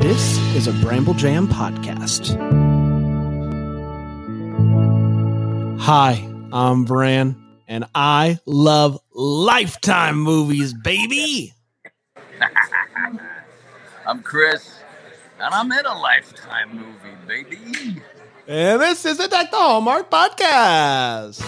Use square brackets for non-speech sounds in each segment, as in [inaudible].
This is a Bramble Jam podcast. Hi, I'm Bran, and I love Lifetime movies, baby. [laughs] I'm Chris, and I'm in a Lifetime movie, baby. And this is the the Hallmark podcast.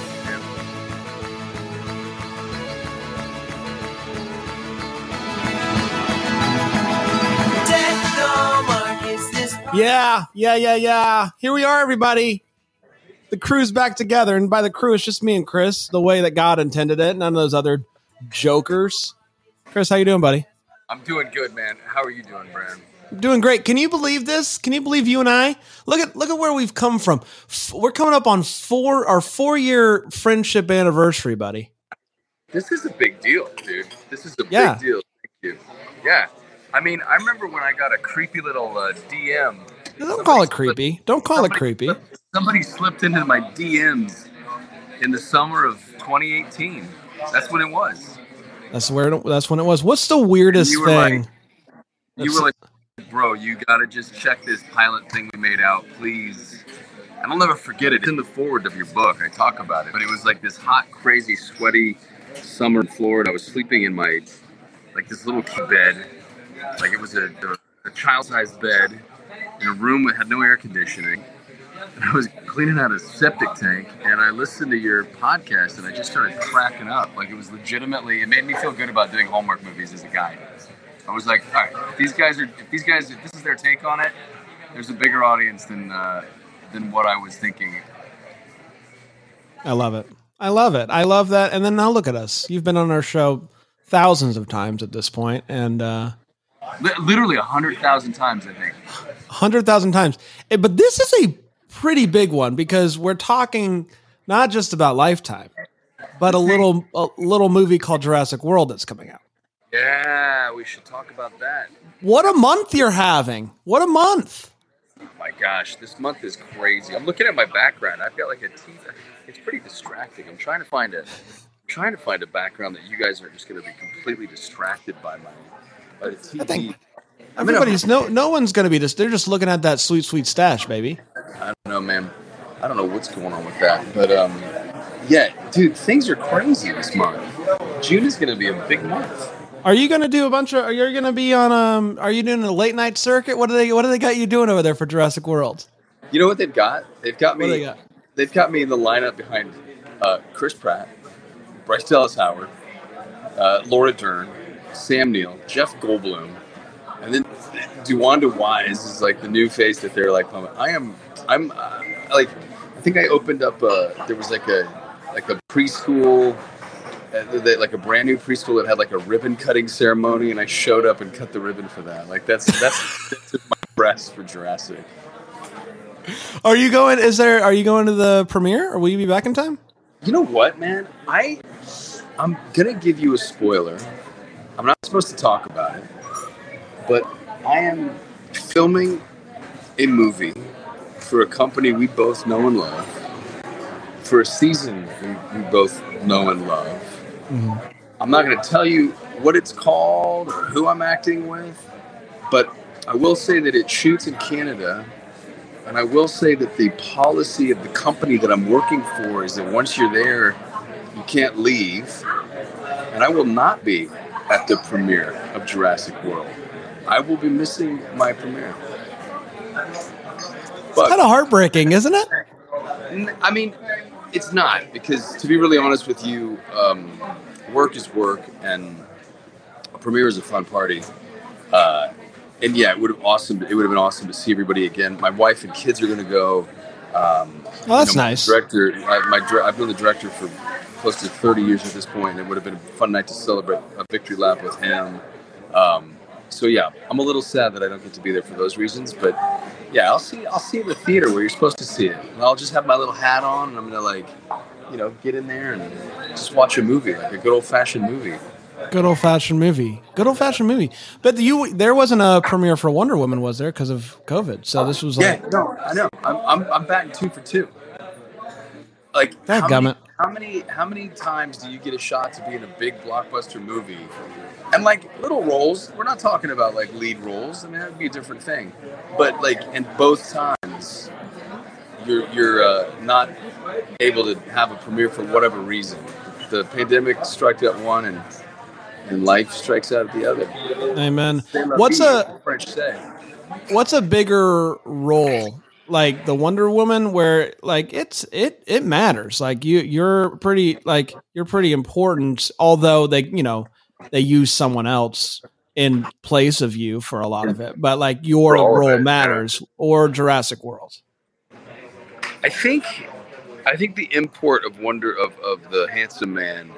Yeah, yeah, yeah, yeah. Here we are, everybody. The crew's back together, and by the crew, it's just me and Chris, the way that God intended it. None of those other jokers. Chris, how you doing, buddy? I'm doing good, man. How are you doing, Bran? Doing great. Can you believe this? Can you believe you and I? Look at look at where we've come from. F- We're coming up on four our four year friendship anniversary, buddy. This is a big deal, dude. This is a Yeah. big deal. Thank you. Yeah. I mean, I remember when I got a creepy little uh, DM. Don't call it creepy. Don't call it creepy. slipped- Somebody slipped into my DMs in the summer of 2018. That's when it was. That's where it, that's when it was. What's the weirdest You thing? You were like, bro, you gotta just check this pilot thing we made out, please. And I'll never forget it. It's in the forward of your book. I talk about it. But it was like this hot, crazy, sweaty summer in Florida. I was sleeping in my, like this little bed. Like it was a, a child-sized bed in a room that had no air conditioning. And I was cleaning out a septic tank and I listened to your podcast and I just started cracking up. Like it was legitimately, it made me feel good about doing Hallmark movies as a guy. I was like, all right, these guys are, if these guys, if this is their take on it, there's a bigger audience than uh, than what I was thinking. I love it. I love it. I love that. And then now look at us. You've been on our show thousands of times at this point, and uh, literally a hundred thousand times, I think. hundred thousand times. Eh, But this is a pretty big one because we're talking not just about Lifetime, but a little a little movie called Jurassic World that's coming out. Yeah, we should talk about that. What a month you're having! What a month! Oh my gosh, this month is crazy. I'm looking at my background. I've got like a T. It's pretty distracting. I'm trying to find a, I'm trying to find a background that you guys are just going to be completely distracted by my, by the TV. I think I'm in a- Everybody's no no one's going to be just. They're just looking at that sweet sweet stash, baby. I don't know, man. I don't know what's going on with that, but um, yeah, dude, things are crazy this month. June is going to be a big month. Are you going to do a bunch of? Are you going to be on? Um, are you doing a late night circuit? What do they? What do they got you doing over there for Jurassic World? You know what they've got? They've got What me. they got? They've got me in the lineup behind uh, Chris Pratt, Bryce Dallas Howard, uh, Laura Dern, Sam Neill, Jeff Goldblum, and then DeWanda Wise is like the new face that they're like. I am. I'm uh, like. I think I opened up. A, there was like a like a preschool. Uh, that- like a brand new preschool that had like a ribbon cutting ceremony, and I showed up and cut the ribbon for that. Like that's that's, that's my breast for Jurassic. Are you going? Is there? Are you going to the premiere, or will you be back in time? You know what, man? I I'm gonna give you a spoiler. I'm not supposed to talk about it, but I am filming a movie for a company we both know and love, for a season we, both know and love. Mm-hmm. I'm not gonna tell you what it's called or who I'm acting with, but I will say that it shoots in Canada and I will say that the policy of the company that I'm working for is that once you're there, you can't leave. And I will not be at the premiere of Jurassic World. I will be missing my premiere. But Kind of heartbreaking, isn't it? I mean, it's not because to be really honest with you, um, work is work, and a premiere is a fun party. Uh, and yeah, it would have awesome. It would have been awesome to see everybody again. My wife and kids are going to go. Um, Well, that's you know, nice. Director, my, my I've been the director for close to 30 years at this point, and it would have been a fun night to celebrate a victory lap with him. Um, so yeah, I'm a little sad that I don't get to be there for those reasons, but yeah, I'll see. I'll see it in the theater where you're supposed to see it. And I'll just have my little hat on, and I'm gonna like, you know, get in there and just watch a movie, like a good old fashioned movie. Good old fashioned movie. Good old fashioned movie. But you, there wasn't a premiere for Wonder Woman, was there, because of COVID? So this was like, Yeah, no, I know. I'm, I'm, I'm batting two for two. Like, how many, Dadgummit. How many how many times do you get a shot to be in a big blockbuster movie? And like little roles, we're not talking about like lead roles. I mean, that'd be a different thing. But like in both times, you're you're uh, not able to have a premiere for whatever reason. The pandemic struck at one, and and life strikes out at the other. Amen. What's a French say? what's a bigger role like the wonder woman where like it's it it matters. Like you you're pretty like you're pretty important although they you know they use someone else in place of you for a lot of it. But like your For all of role matters or jurassic world. I think I think the import of wonder of, of the handsome man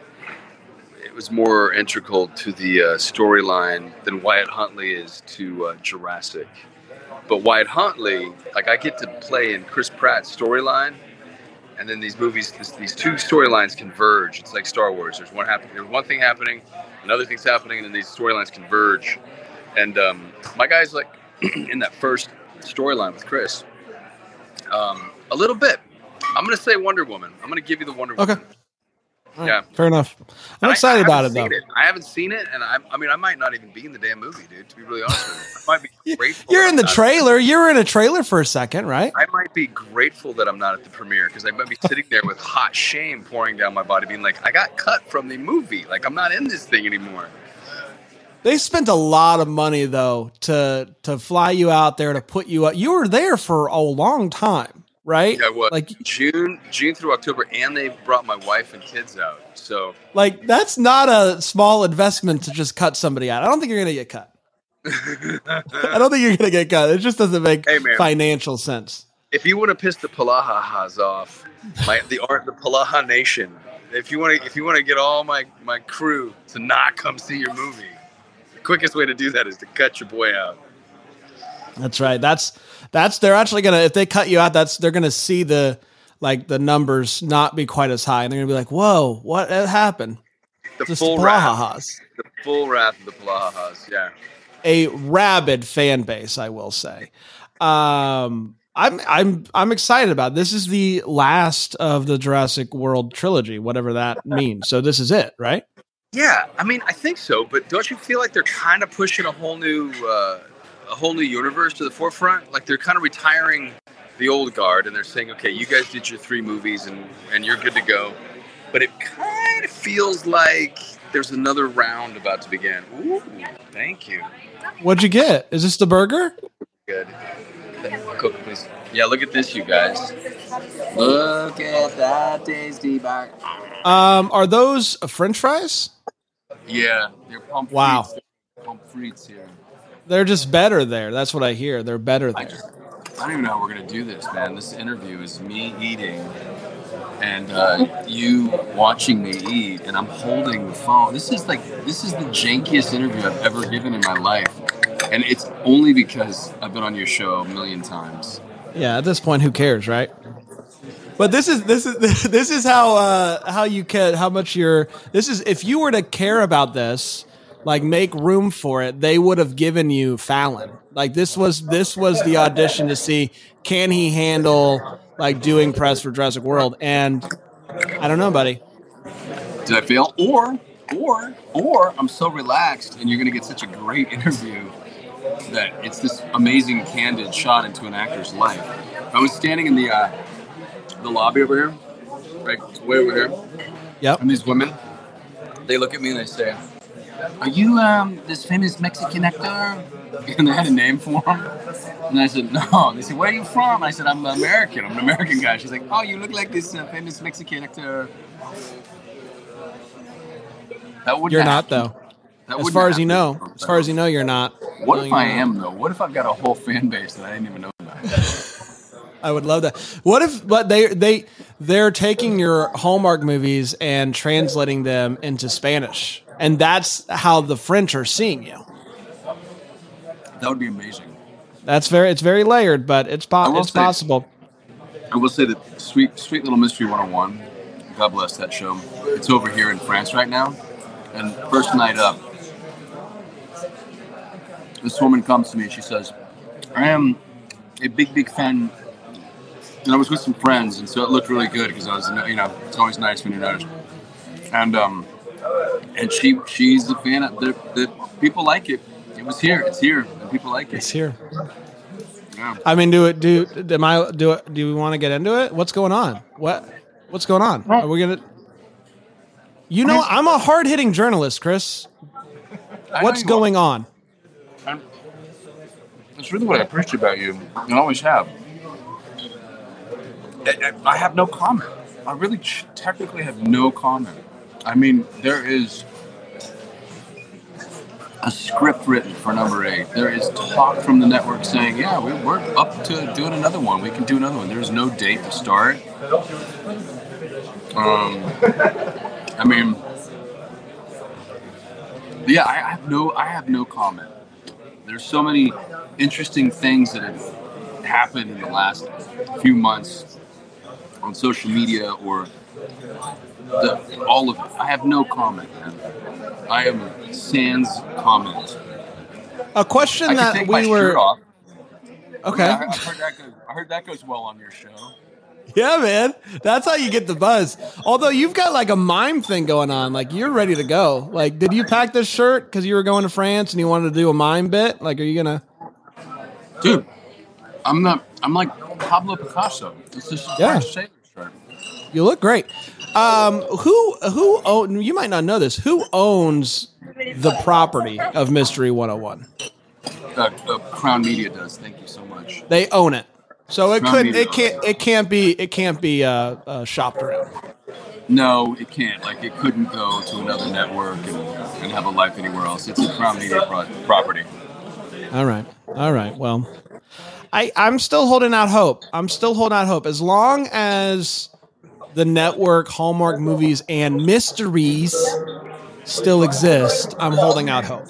it was more integral to the uh, storyline than Wyatt Huntley is to uh, Jurassic. But Wyatt Huntley, like I get to play in Chris Pratt's storyline, and then these movies, this, these two storylines converge. It's like Star Wars. There's one happening. There's one thing happening, another thing's happening, and then these storylines converge. And um, my guy's like [clears throat] in that first storyline with Chris. Um, a little bit. I'm gonna say Wonder Woman. I'm gonna give you the Wonder Okay. Woman. Yeah. fair enough i'm And excited about it though seen I haven't seen it, and I, I mean, I might not even be in the damn movie, dude. To be really honest with you, I might be [laughs] grateful. you're in the not- trailer you're in a trailer for a second right I might be grateful that I'm not at the premiere because I might be sitting there with hot shame pouring down my body, being like, I got cut from the movie. Like I'm not in this thing anymore. They spent a lot of money though to to fly you out there to put you up. You were there for a long time, right? Yeah, what? Like June, June through October, and they brought my wife and kids out. So like that's not a small investment to just cut somebody out. I don't think you're gonna get cut. [laughs] I don't think you're gonna get cut. It just doesn't make Hey, financial sense. if you want to piss the Palahahas off, my the art the Polaha Nation. If you want to, if you want to get all my my crew to not come see your movie, the quickest way to do that is to cut your boy out. That's right. That's that's they're actually gonna if they cut you out, that's they're gonna see the like the numbers not be quite as high, and they're gonna be like, "Whoa, what happened?" The Just full wrath, the full wrath of the Palahahas. Yeah. a rabid fan base, I will say. Um, I'm I'm I'm excited about it. this. Is the last of the Jurassic World trilogy, whatever that [laughs] means. So this is it, right? Yeah, I mean, I think so, but don't you feel like they're kind of pushing a whole new, uh, a whole new universe to the forefront? Like they're kind of retiring the old guard, and they're saying, "Okay, you guys did your three movies, and and you're good to go." But it kind of feels like there's another round about to begin. Ooh, thank you. What'd you get? Is this the burger? Good. Cook, please. Yeah, look at this, you guys. Look at that tasty burger. Um, are those French fries? Yeah, they're pump Wow. Pommes frites here. They're just better there. That's what I hear. They're better I there. just, I don't even know how we're gonna do this, man. This interview is me eating and uh, you watching me eat, and I'm holding the phone. This is like this is the jankiest interview I've ever given in my life, and it's only because I've been on your show a million times. Yeah, at this point, who cares, right? But this is this is [laughs] this is how uh, how you can how much you're. This is if you were to care about this, like make room for it, they would have given you Fallon. Like this was this was the audition to see can he handle like doing press for Jurassic World, and I don't know, buddy. Did I fail? Or, or, or I'm so relaxed, and you're gonna get such a great interview that it's this amazing, candid shot into an actor's life. I was standing in the uh, the lobby over here, right way over here, Yep. and these women, they look at me and they say, "Are you um, this famous Mexican actor?" And they had a name for him. And I said, "No." They said, "Where are you from?" I said, "I'm American. I'm an American guy." She's like, "Oh, you look like this uh, famous Mexican actor." That would You're not though. As far as you know, as far as you know, you're not. What No, if I not. am though? What if I've got a whole fan base that I didn't even know about? [laughs] I would love that. What if, but they they they're taking your Hallmark movies and translating them into Spanish, and that's how the French are seeing you. That would be amazing. That's very it's very layered, but it's po- it's say- possible. I will say that Sweet Sweet Little Mystery 101, God bless that show. It's over here in France right now. And first night up, this woman comes to me and she says, I am a big, big fan and I was with some friends, and so it looked really good because I was, you know, it's always nice when you're noticed. And um, and she she's a fan of the, the people like it. It was here, it's here, and people like it. It's here. Yeah. I mean, do it. Do am I? Do it? Do we want to get into it? What's going on? What? What's going on? Are we gonna? You know, I'm a hard hitting journalist, Chris. What's going on? I'm- That's really what I appreciate about you, and always have. I, I- I have no comment. I really ch- technically have no comment. I mean, there is a script written for number eight. There is talk from the network saying, "Yeah, we, we're up to doing another one. We can do another one." There is no date to start. Um, I mean, yeah, I have no, I have no comment. There's so many interesting things that have happened in the last few months on social media or the, all of it. I have no comment, man. I am sans comment. A question I that we shirt were. off. Okay. I, I heard that goes, I heard that goes well on your show. Yeah, man. That's how you get the buzz. Although you've got like a mime thing going on. Like you're ready to go. Like, did you pack this shirt because you were going to France and you wanted to do a mime bit? Like, are you gonna? Dude, I'm not. I'm like Pablo Picasso. This is Yeah. French sailor shirt. You look great. Um, who who own? You might not know this. Who owns the property of Mystery 101? Uh, uh, Crown Media does. Thank you so much. They own it. So it Crown could Media it can't it can't be it can't be uh, uh, shopped around. No, it can't. Like it couldn't go to another network and, and have a life anywhere else. It's a Crown Media pro- property. All right. All right. Well, I I'm still holding out hope. I'm still holding out hope as long as the network Hallmark movies and mysteries still exist. I'm holding out hope.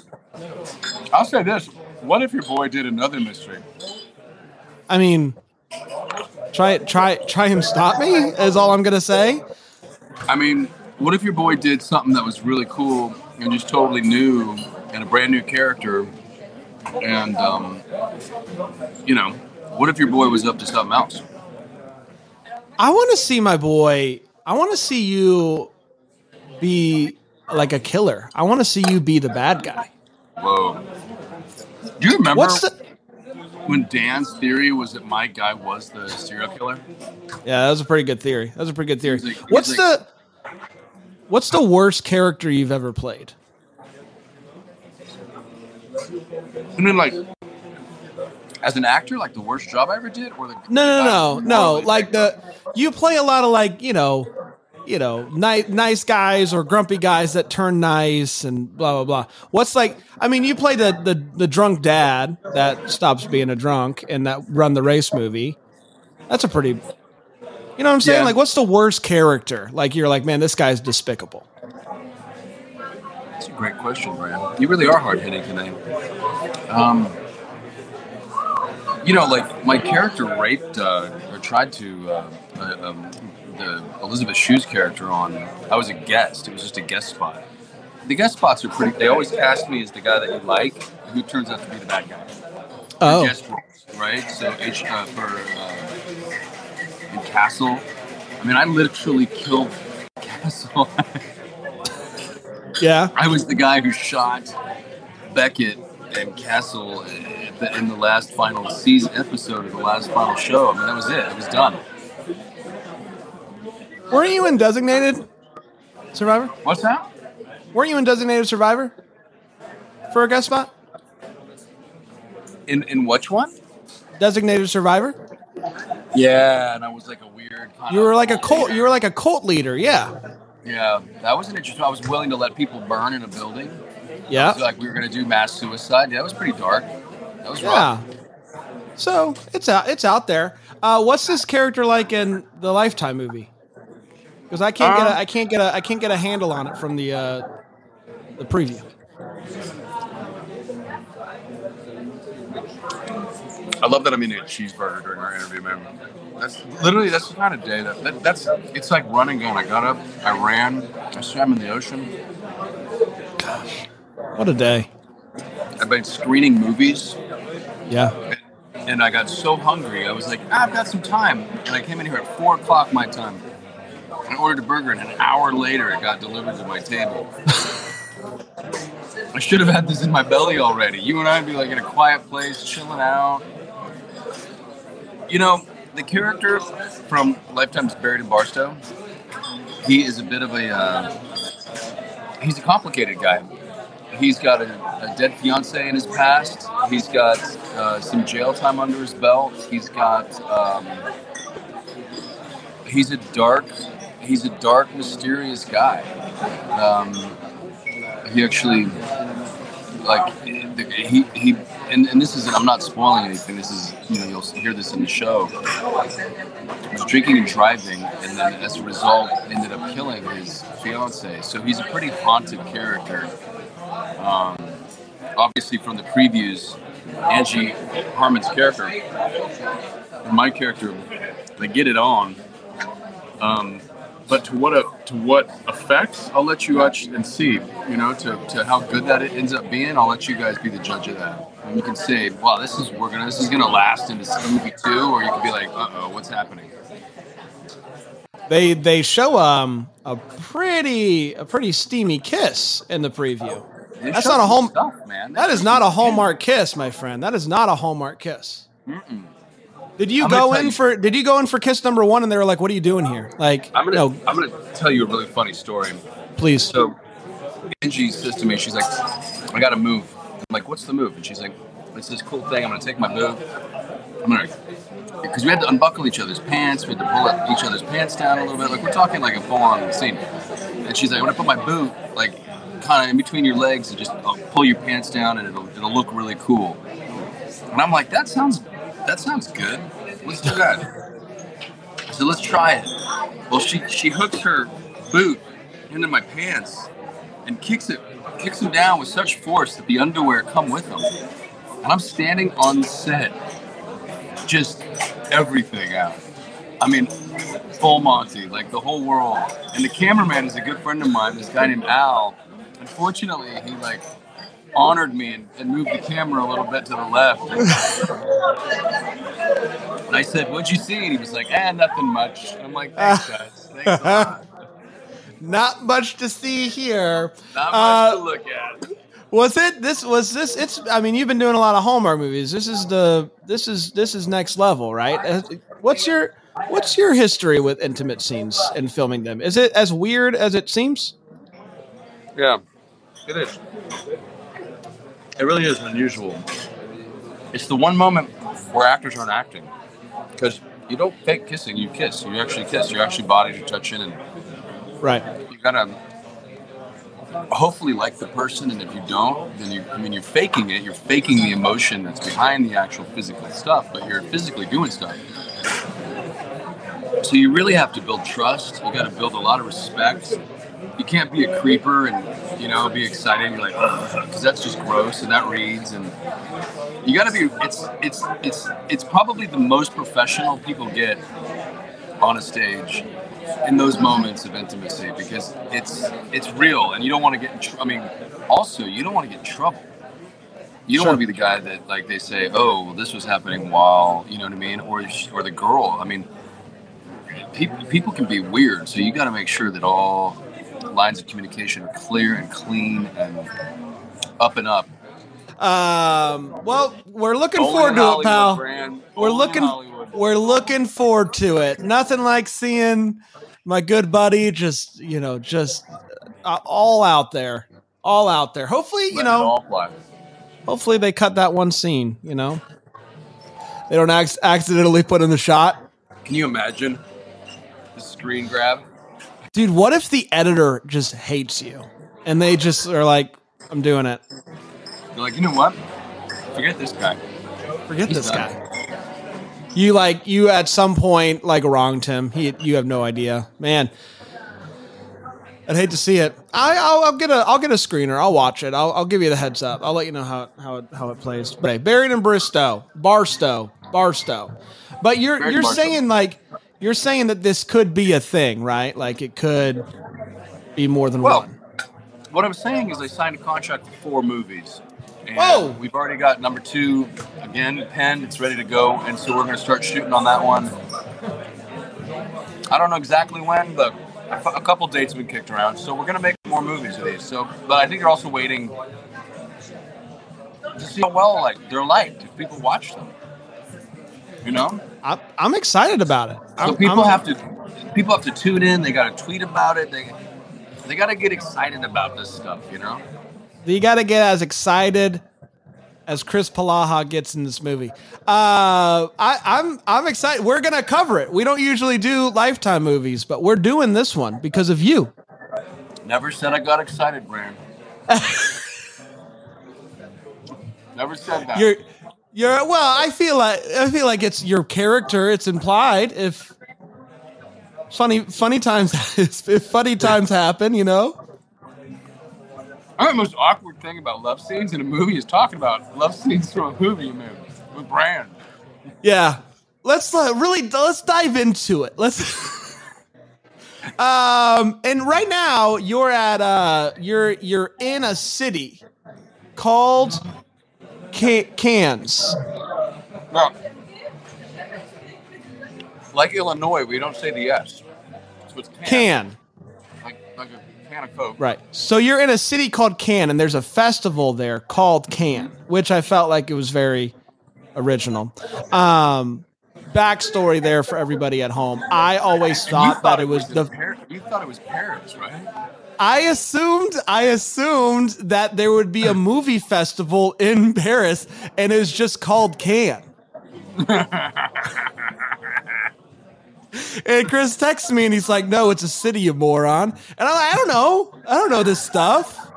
I'll say this: What if your boy did another mystery? I mean, try try try and stop me is all I'm gonna say. I mean, what if your boy did something that was really cool and just totally new and a brand new character? And um, you know, what if your boy was up to something else? I want to see my boy. I want to see you be like a killer. I want to see you be the bad guy. Whoa! Do you remember What's the? when Dan's theory was that my guy was the serial killer? Yeah, that was a pretty good theory. That was a pretty good theory. Like- What's like- the? What's the worst character you've ever played? I mean, like, as an actor, like the worst job I ever did, or the No, no, no, no. Like the you play a lot of like you know, you know, nice nice guys or grumpy guys that turn nice and blah blah blah. What's like? I mean, you play the the the drunk dad that stops being a drunk in that Run the Race movie. That's a pretty. You know what I'm saying? Yeah. Like, what's the worst character? Like, you're like, man, this guy's despicable. That's a great question, Brian. You really are hard hitting tonight. Um, you know, like my character raped uh, or tried to uh, uh, um, the Elizabeth Shue's character on. I was a guest. It was just a guest spot. The guest spots are pretty. They always cast me as the guy that you like, who turns out to be the bad guy. Oh, Guest roles, right? So H uh, for uh, in Castle. I mean, I literally killed [laughs] Castle. yeah. I was the guy who shot Beckett and Castle in the, in the last final season episode of the last final show. I mean, that was it. It was done. Weren't you in Designated Survivor? What's that? Weren't you in Designated Survivor for a guest spot? In in which one? Designated Survivor. Yeah, and I was like a weird. Kind You were like a cult. You were like a cult leader. Yeah. Yeah, that was an interesting. I was willing to let people burn in a building. Yeah. Like we were going to do mass suicide. Yeah, that was pretty dark. That was Yeah. rough. So it's out. It's out there. Uh, what's this character like in the Lifetime movie? Because I can't get a, Um, can't get a I can't get a handle on it from the uh, the preview. I love that I'm eating a cheeseburger during our interview, man. That's literally that's the kind of day that, that that's it's like running gun. I got up, I ran, I swam in the ocean. Gosh, what a day. I've been screening movies. Yeah. and I got so hungry. I was like, ah, I've got some time, and I came in here at four o'clock my time. I ordered a burger, and an hour later, it got delivered to my table. I should have had this in my belly already. You and I'd be like in a quiet place, chilling out. You know, the character from Lifetime's Buried in Barstow, he is a bit of a, uh, he's a complicated guy. He's got a, a dead fiance in his past. He's got uh, some jail time under his belt. He's got, um, he's a dark, he's a dark, mysterious guy. Um, he actually like he he and, and this is I'm not spoiling anything. This is you know you'll hear this in the show. He was drinking and driving, and then as a result ended up killing his fiance. So he's a pretty haunted character. Um, obviously, from the previews, Angie Harmon's character my character, they get it on. Um, but to what a, to what effect, I'll let you watch and see. You know, to, to how good that it ends up being, I'll let you guys be the judge of that. And you can say, "Wow, this is we're gonna this is gonna last into movie two, or you can be like, "Uh oh, what's happening?" They they show um a pretty a pretty steamy kiss in the preview. That's not a home. stuff, man. That is not a hallmark kiss, my friend. That is not a hallmark kiss. Did you I'm go in you- for? Did you go in for kiss number one? And they were like, "What are you doing here?" Like, I'm gonna no, I'm gonna tell you a really funny story. please. So Angie says to me, she's like, I gotta move. I'm like, what's the move? And she's like, it's this cool thing. I'm gonna take my boot. I'm gonna, because we had to unbuckle each other's pants. We had to pull up each other's pants down a little bit. Like we're talking like a full-on scene. And she's like, I'm gonna put my boot like kind of in between your legs and just uh, pull your pants down, and it'll it'll look really cool. And I'm like, that sounds that sounds good. Let's do that. So let's try it. Well, she she hooks her boot into my pants and kicks it kicks them down with such force that the underwear come with them. And I'm standing on set, just everything out. I mean, full Monty, like the whole world. And the cameraman is a good friend of mine, this guy named Al. Unfortunately, he like honored me and, and moved the camera a little bit to the left. And I said, "What'd you see?" And he was like, "Ah, nothing much." And I'm like, [laughs] "Thanks, guys. Thanks a lot. Not much to see here. Not much Uh, to look at." Was it this? Was this? It's. I mean, you've been doing a lot of Hallmark movies. This is the. This is this is next level, right? Uh, What's your What's your history with intimate scenes and filming them? Is it as weird as it seems? Yeah, it is. It really is unusual. It's the one moment where actors aren't acting because you don't fake kissing. You kiss. You actually kiss. Your actually bodies are touching, and Right. you gotta hopefully like the person. And if you don't, then you. I mean, you're faking it. You're faking the emotion that's behind the actual physical stuff, but you're physically doing stuff. So you really have to build trust. You got to build a lot of respect. You can't be a creeper and you know be excited. You're like, oh, because that's just gross and that reads and you got to be. It's it's it's it's probably the most professional people get on a stage in those moments of intimacy because it's it's real and you don't want to get. In tr- I mean, also you don't want to get in trouble. You don't Sure. want to be the guy that like they say, oh, well, this was happening while you know what I mean, or or the girl. I mean, people people can be weird, so you got to make sure that all lines of communication are clear and clean and up and up. Um. Well, we're looking Only forward to it, pal. Fran. We're Only looking. Hollywood. We're looking forward to it. Nothing like seeing my good buddy just you know just uh, all out there, all out there. Hopefully, you Let know. Hopefully they cut that one scene, you know? They don't ac- accidentally put in the shot. Can you imagine the screen grab? Dude, what if the editor just hates you and they just are like, I'm doing it. You're like, you know what? Forget this guy. Forget He's this done. guy. You like you at some point like wronged him. He you have no idea. Man. I'd hate to see it. I, I'll, I'll get a I'll get a screener. I'll watch it. I'll, I'll give you the heads up. I'll let you know how it, how it, how it plays. But hey, buried in Bristow, Barstow, Barstow. But you're you're Barstow. saying like you're saying that this could be a thing, right? Like it could be more than Well, one. What I'm saying is, they signed a contract for four movies. And Whoa! We've already got number two again penned. It's ready to go, and so we're going to start shooting on that one. I don't know exactly when, but a couple dates have been kicked around. So we're going to make more movies of these. So, but I think they're also waiting to see how well like they're liked if people watch them. You know, I, I'm excited about it. so I'm- people I'm- have to people have to tune in. They got to tweet about it. They they got to get excited about this stuff. You know. You got to get as excited as Chris Polaha gets in this movie. Uh, I, I'm I'm excited. We're gonna cover it. We don't usually do Lifetime movies, but we're doing this one because of you. Never said I got excited, Brand. [laughs] Never said that. You're you're well. I feel like I feel like it's your character. It's implied. If funny funny times [laughs] if funny times happen, you know. I think the most awkward thing about love scenes in a movie is talking about love scenes from a movie you made with Brand. Yeah. Let's uh, really let's dive into it. Let's [laughs] Um and right now you're at uh you're you're in a city called Ca- Cairns. No. Like Illinois, we don't say the S. So it's can. Can. Like, like a can of Coke. Right. So you're in a city called Cannes and there's a festival there called Cannes, which I felt like it was very original. Um backstory there for everybody at home. I always You thought that it was in the Par- you thought it was Paris, right? I assumed I assumed that there would be a movie festival in Paris and it was just called Cannes. [laughs] and Chris texts me and he's like, "No, it's a city, you moron." And I'm like, "I don't know. I don't know this stuff."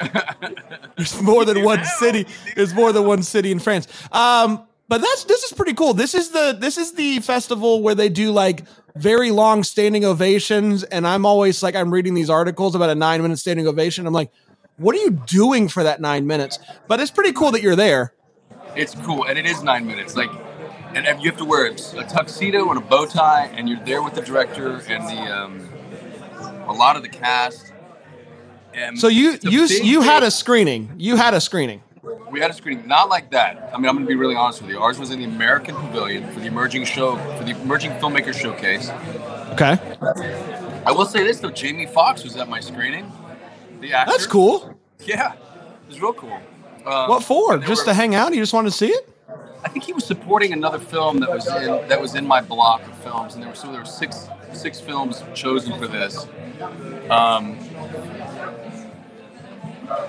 [laughs] There's more than one city. There's more than one city in France. Um, but that's this is pretty cool. This is the this is the festival where they do like very long standing ovations, and I'm always like I'm reading these articles about a nine minute standing ovation. I'm like, what are you doing for that nine minutes? But it's pretty cool that you're there. It's cool, and it is nine minutes. Like, and you have to wear a tuxedo and a bow tie, and you're there with the director and the um, a lot of the cast. And So you you you had a screening. You had a screening. We had a screening not like that. I mean, I'm going to be really honest with you. Ours was in the American Pavilion for the emerging show for the emerging filmmaker showcase. Okay, I will say this though, Jamie Foxx was at my screening. The actor. that's cool. Yeah, it was real cool. Um, What for? Just were- to hang out? You just wanted to see it? I think he was supporting another film that was in that was in my block of films, and there were so there were six six films chosen for this. Um,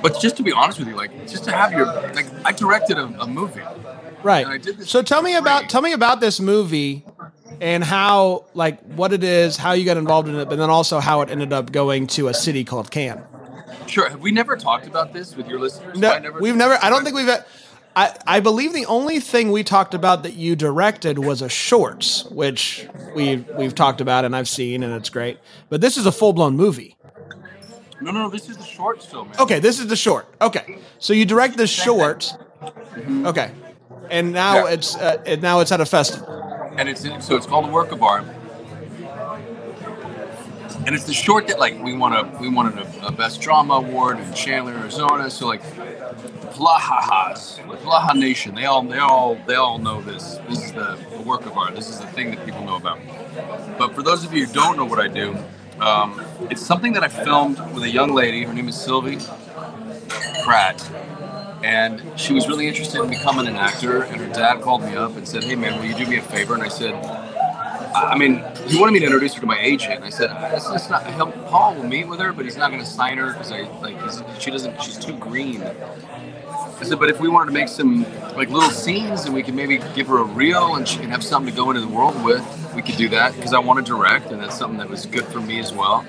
but just to be honest with you, like just to have your like I directed a, a movie. Right. And I did this so tell me about free. tell me about this movie and how like what it is, how you got involved in it, but then also how it ended up going to a city called Cannes. Sure. Have we never talked about this with your listeners? No, never, we've never. I don't think we've. I I believe the only thing we talked about that you directed was a shorts, which we we've, we've talked about and I've seen and it's great. But this is a full blown movie. No, no, no. This is the short film. Man. Okay, this is the short. Okay, so you direct the short. Okay, and now Yeah. it's uh, and now it's at a festival. and it's so it's called a work of art and it's the short that like we won a we won a, a best drama award in Chandler, Arizona. So like the Plahahas, the Polaha Nation, they all they all they all know this. This is the, the work of art. This is the thing that people know about. But for those of you who don't know what I do, um, it's something that I filmed with a young lady. Her name is Sylvie Pratt. And she was really interested in becoming an actor. And her dad called me up and said, Hey, man, will you do me a favor? And I said, I mean, he wanted me to introduce her to my agent. I said, it's not, Paul will meet with her, but he's not going to sign her because I like she doesn't. She's too green. I said, but if we wanted to make some like little scenes and we could maybe give her a reel and she can have something to go into the world with, we could do that because I want to direct and that's something that was good for me as well.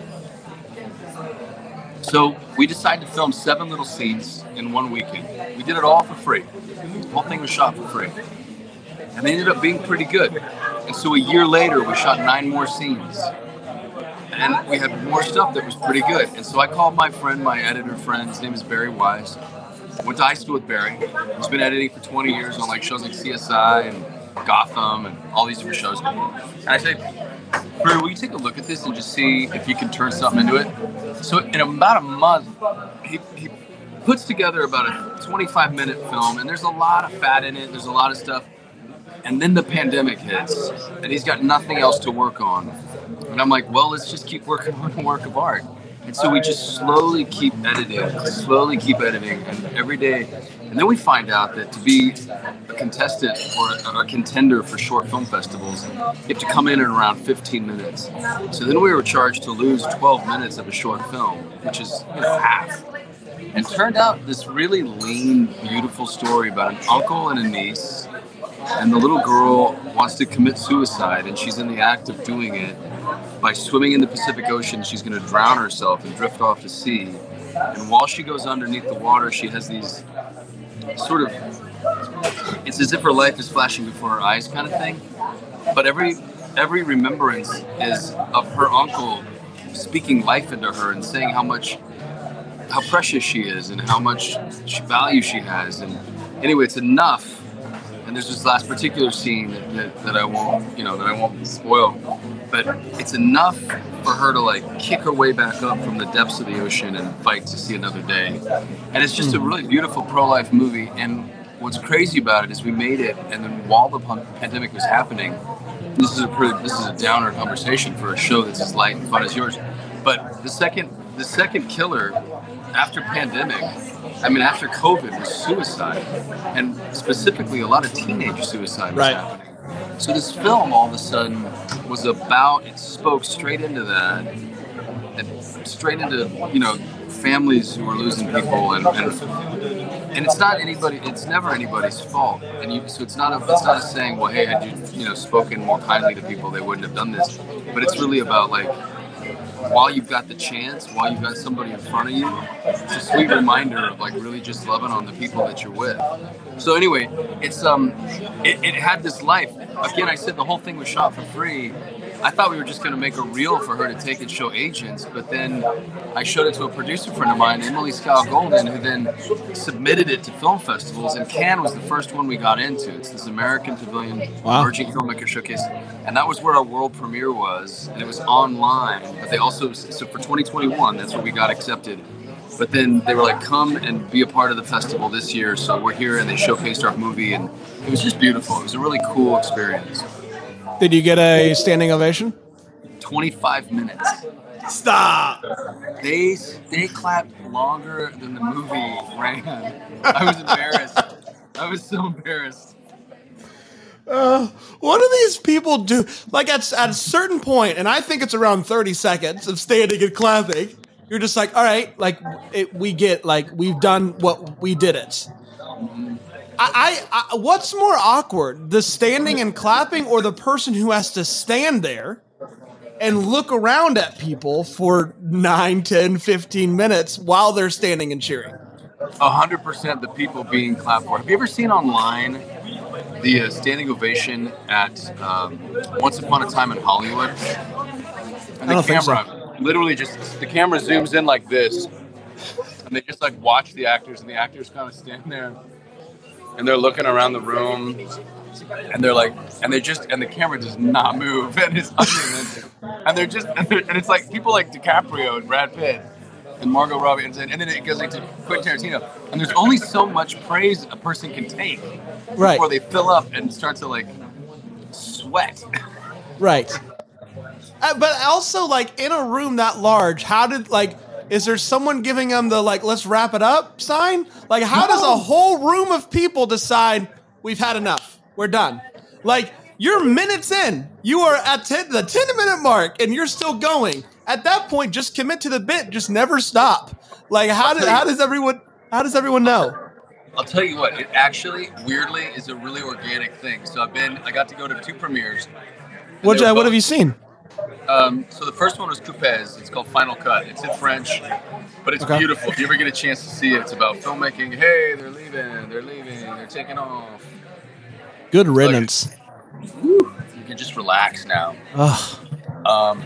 So we decided to film seven little scenes in one weekend. We did it all for free. The whole thing was shot for free. And they ended up being pretty good. And so a year later, we shot nine more scenes. And we had more stuff that was pretty good. And so I called my friend, my editor friend, his name is Barry Wise. Went to high school with Barry. He's been editing for 20 years on like shows like CSI and Gotham and all these different shows. And I said, Barry, will you take a look at this and just see if you can turn something into it? So in about a month, he, he puts together about a 25 minute film, and there's a lot of fat in it. There's a lot of stuff, and then the pandemic hits, and he's got nothing else to work on. And I'm like, well, let's just keep working on a work of art. And so we just slowly keep editing, slowly keep editing, and every day. And then we find out that to be a contestant or a contender for short film festivals, you have to come in at around 15 minutes. So then we were charged to lose 12 minutes of a short film, which is you know, half. And turned out this really lean, beautiful story about an uncle and a niece. And the little girl wants to commit suicide, and she's in the act of doing it by swimming in the Pacific Ocean, she's going to drown herself and drift off to sea. And while she goes underneath the water, she has these sort of it's as if her life is flashing before her eyes kind of thing. But every every remembrance is of her uncle speaking life into her and saying how much how precious she is and how much value she has. And anyway, it's enough there's this last particular scene that, that, that, I won't, you know, that I won't spoil. But it's enough for her to like kick her way back up from the depths of the ocean and fight to see another day. And it's just a mm-hmm. really beautiful pro-life movie. And what's crazy about it is we made it, and then while the pandemic was happening, this is a pretty, this is a downer conversation for a show that's as light and fun as yours. But the second, the second killer after pandemic I mean, after COVID was suicide, and specifically a lot of teenage suicide was right. happening. So this film all of a sudden was about it spoke straight into that, and straight into you know families who are losing people, and, and and it's not anybody. It's never anybody's fault, and you, so it's not a it's not a saying, well, hey, had you you know spoken more kindly to people, they wouldn't have done this. But it's really about like while you've got the chance, while you've got somebody in front of you, it's a sweet reminder of like really just loving on the people that you're with. So anyway, it's um, it, it had this life. Again, I said the whole thing was shot for free, I thought we were just going to make a reel for her to take and show agents, but then I showed it to a producer friend of mine, Emily Scow Golden, who then submitted it to film festivals. And Cannes was the first one we got into. It's this American Pavilion wow. Emerging Filmmaker Showcase, and that was where our world premiere was, and it was online. But they also so for 2021, that's where we got accepted. But then they were like, come and be a part of the festival this year. So we're here, and they showcased our movie, and it was just beautiful. It was a really cool experience. Did you get a standing ovation? 25 minutes. Stop. They they clapped longer than the movie ran. I was embarrassed. I was so embarrassed. Uh, what do these people do? Like at, at a certain point, and I think it's around 30 seconds of standing and clapping, you're just like, all right, like it, we get, like we've done what we did it. Mm-hmm. I, I, what's more awkward, the standing and clapping, or the person who has to stand there and look around at people for 9, 10, 15 minutes while they're standing and cheering? hundred percent the people being clapped for. Have you ever seen online the uh, standing ovation at um, Once Upon a Time in Hollywood? And the camera so. literally just the camera zooms in like this, and they just like watch the actors, and the actors kind of stand there and they're looking around the room. And they're like and they just and the camera does not move. [laughs] And it's and they're just and, they're, and, it's like people like DiCaprio and Brad Pitt and Margot Robbie. And, and then it goes like to Quentin Tarantino. And there's only so much praise a person can take right. before they fill up and start to like sweat. Right. Uh, but also like in a room that large how did like is there someone giving them the like let's wrap it up sign? Like how no. does a whole room of people decide we've had enough? We're done. Like you're minutes in. You are at ten, the 10 minute mark and you're still going. At that point just commit to the bit, just never stop. Like how does how does everyone how does everyone know? I'll tell you what, it actually weirdly is a really organic thing. So I've been I got to go to two premieres. What what have you seen? Um, so the first one was Coupez. It's called Final Cut. It's in French, but it's okay. beautiful. If you ever get a chance to see it, it's about filmmaking. Hey, they're leaving. They're leaving. They're taking off. Good riddance. Like, you can just relax now. Um,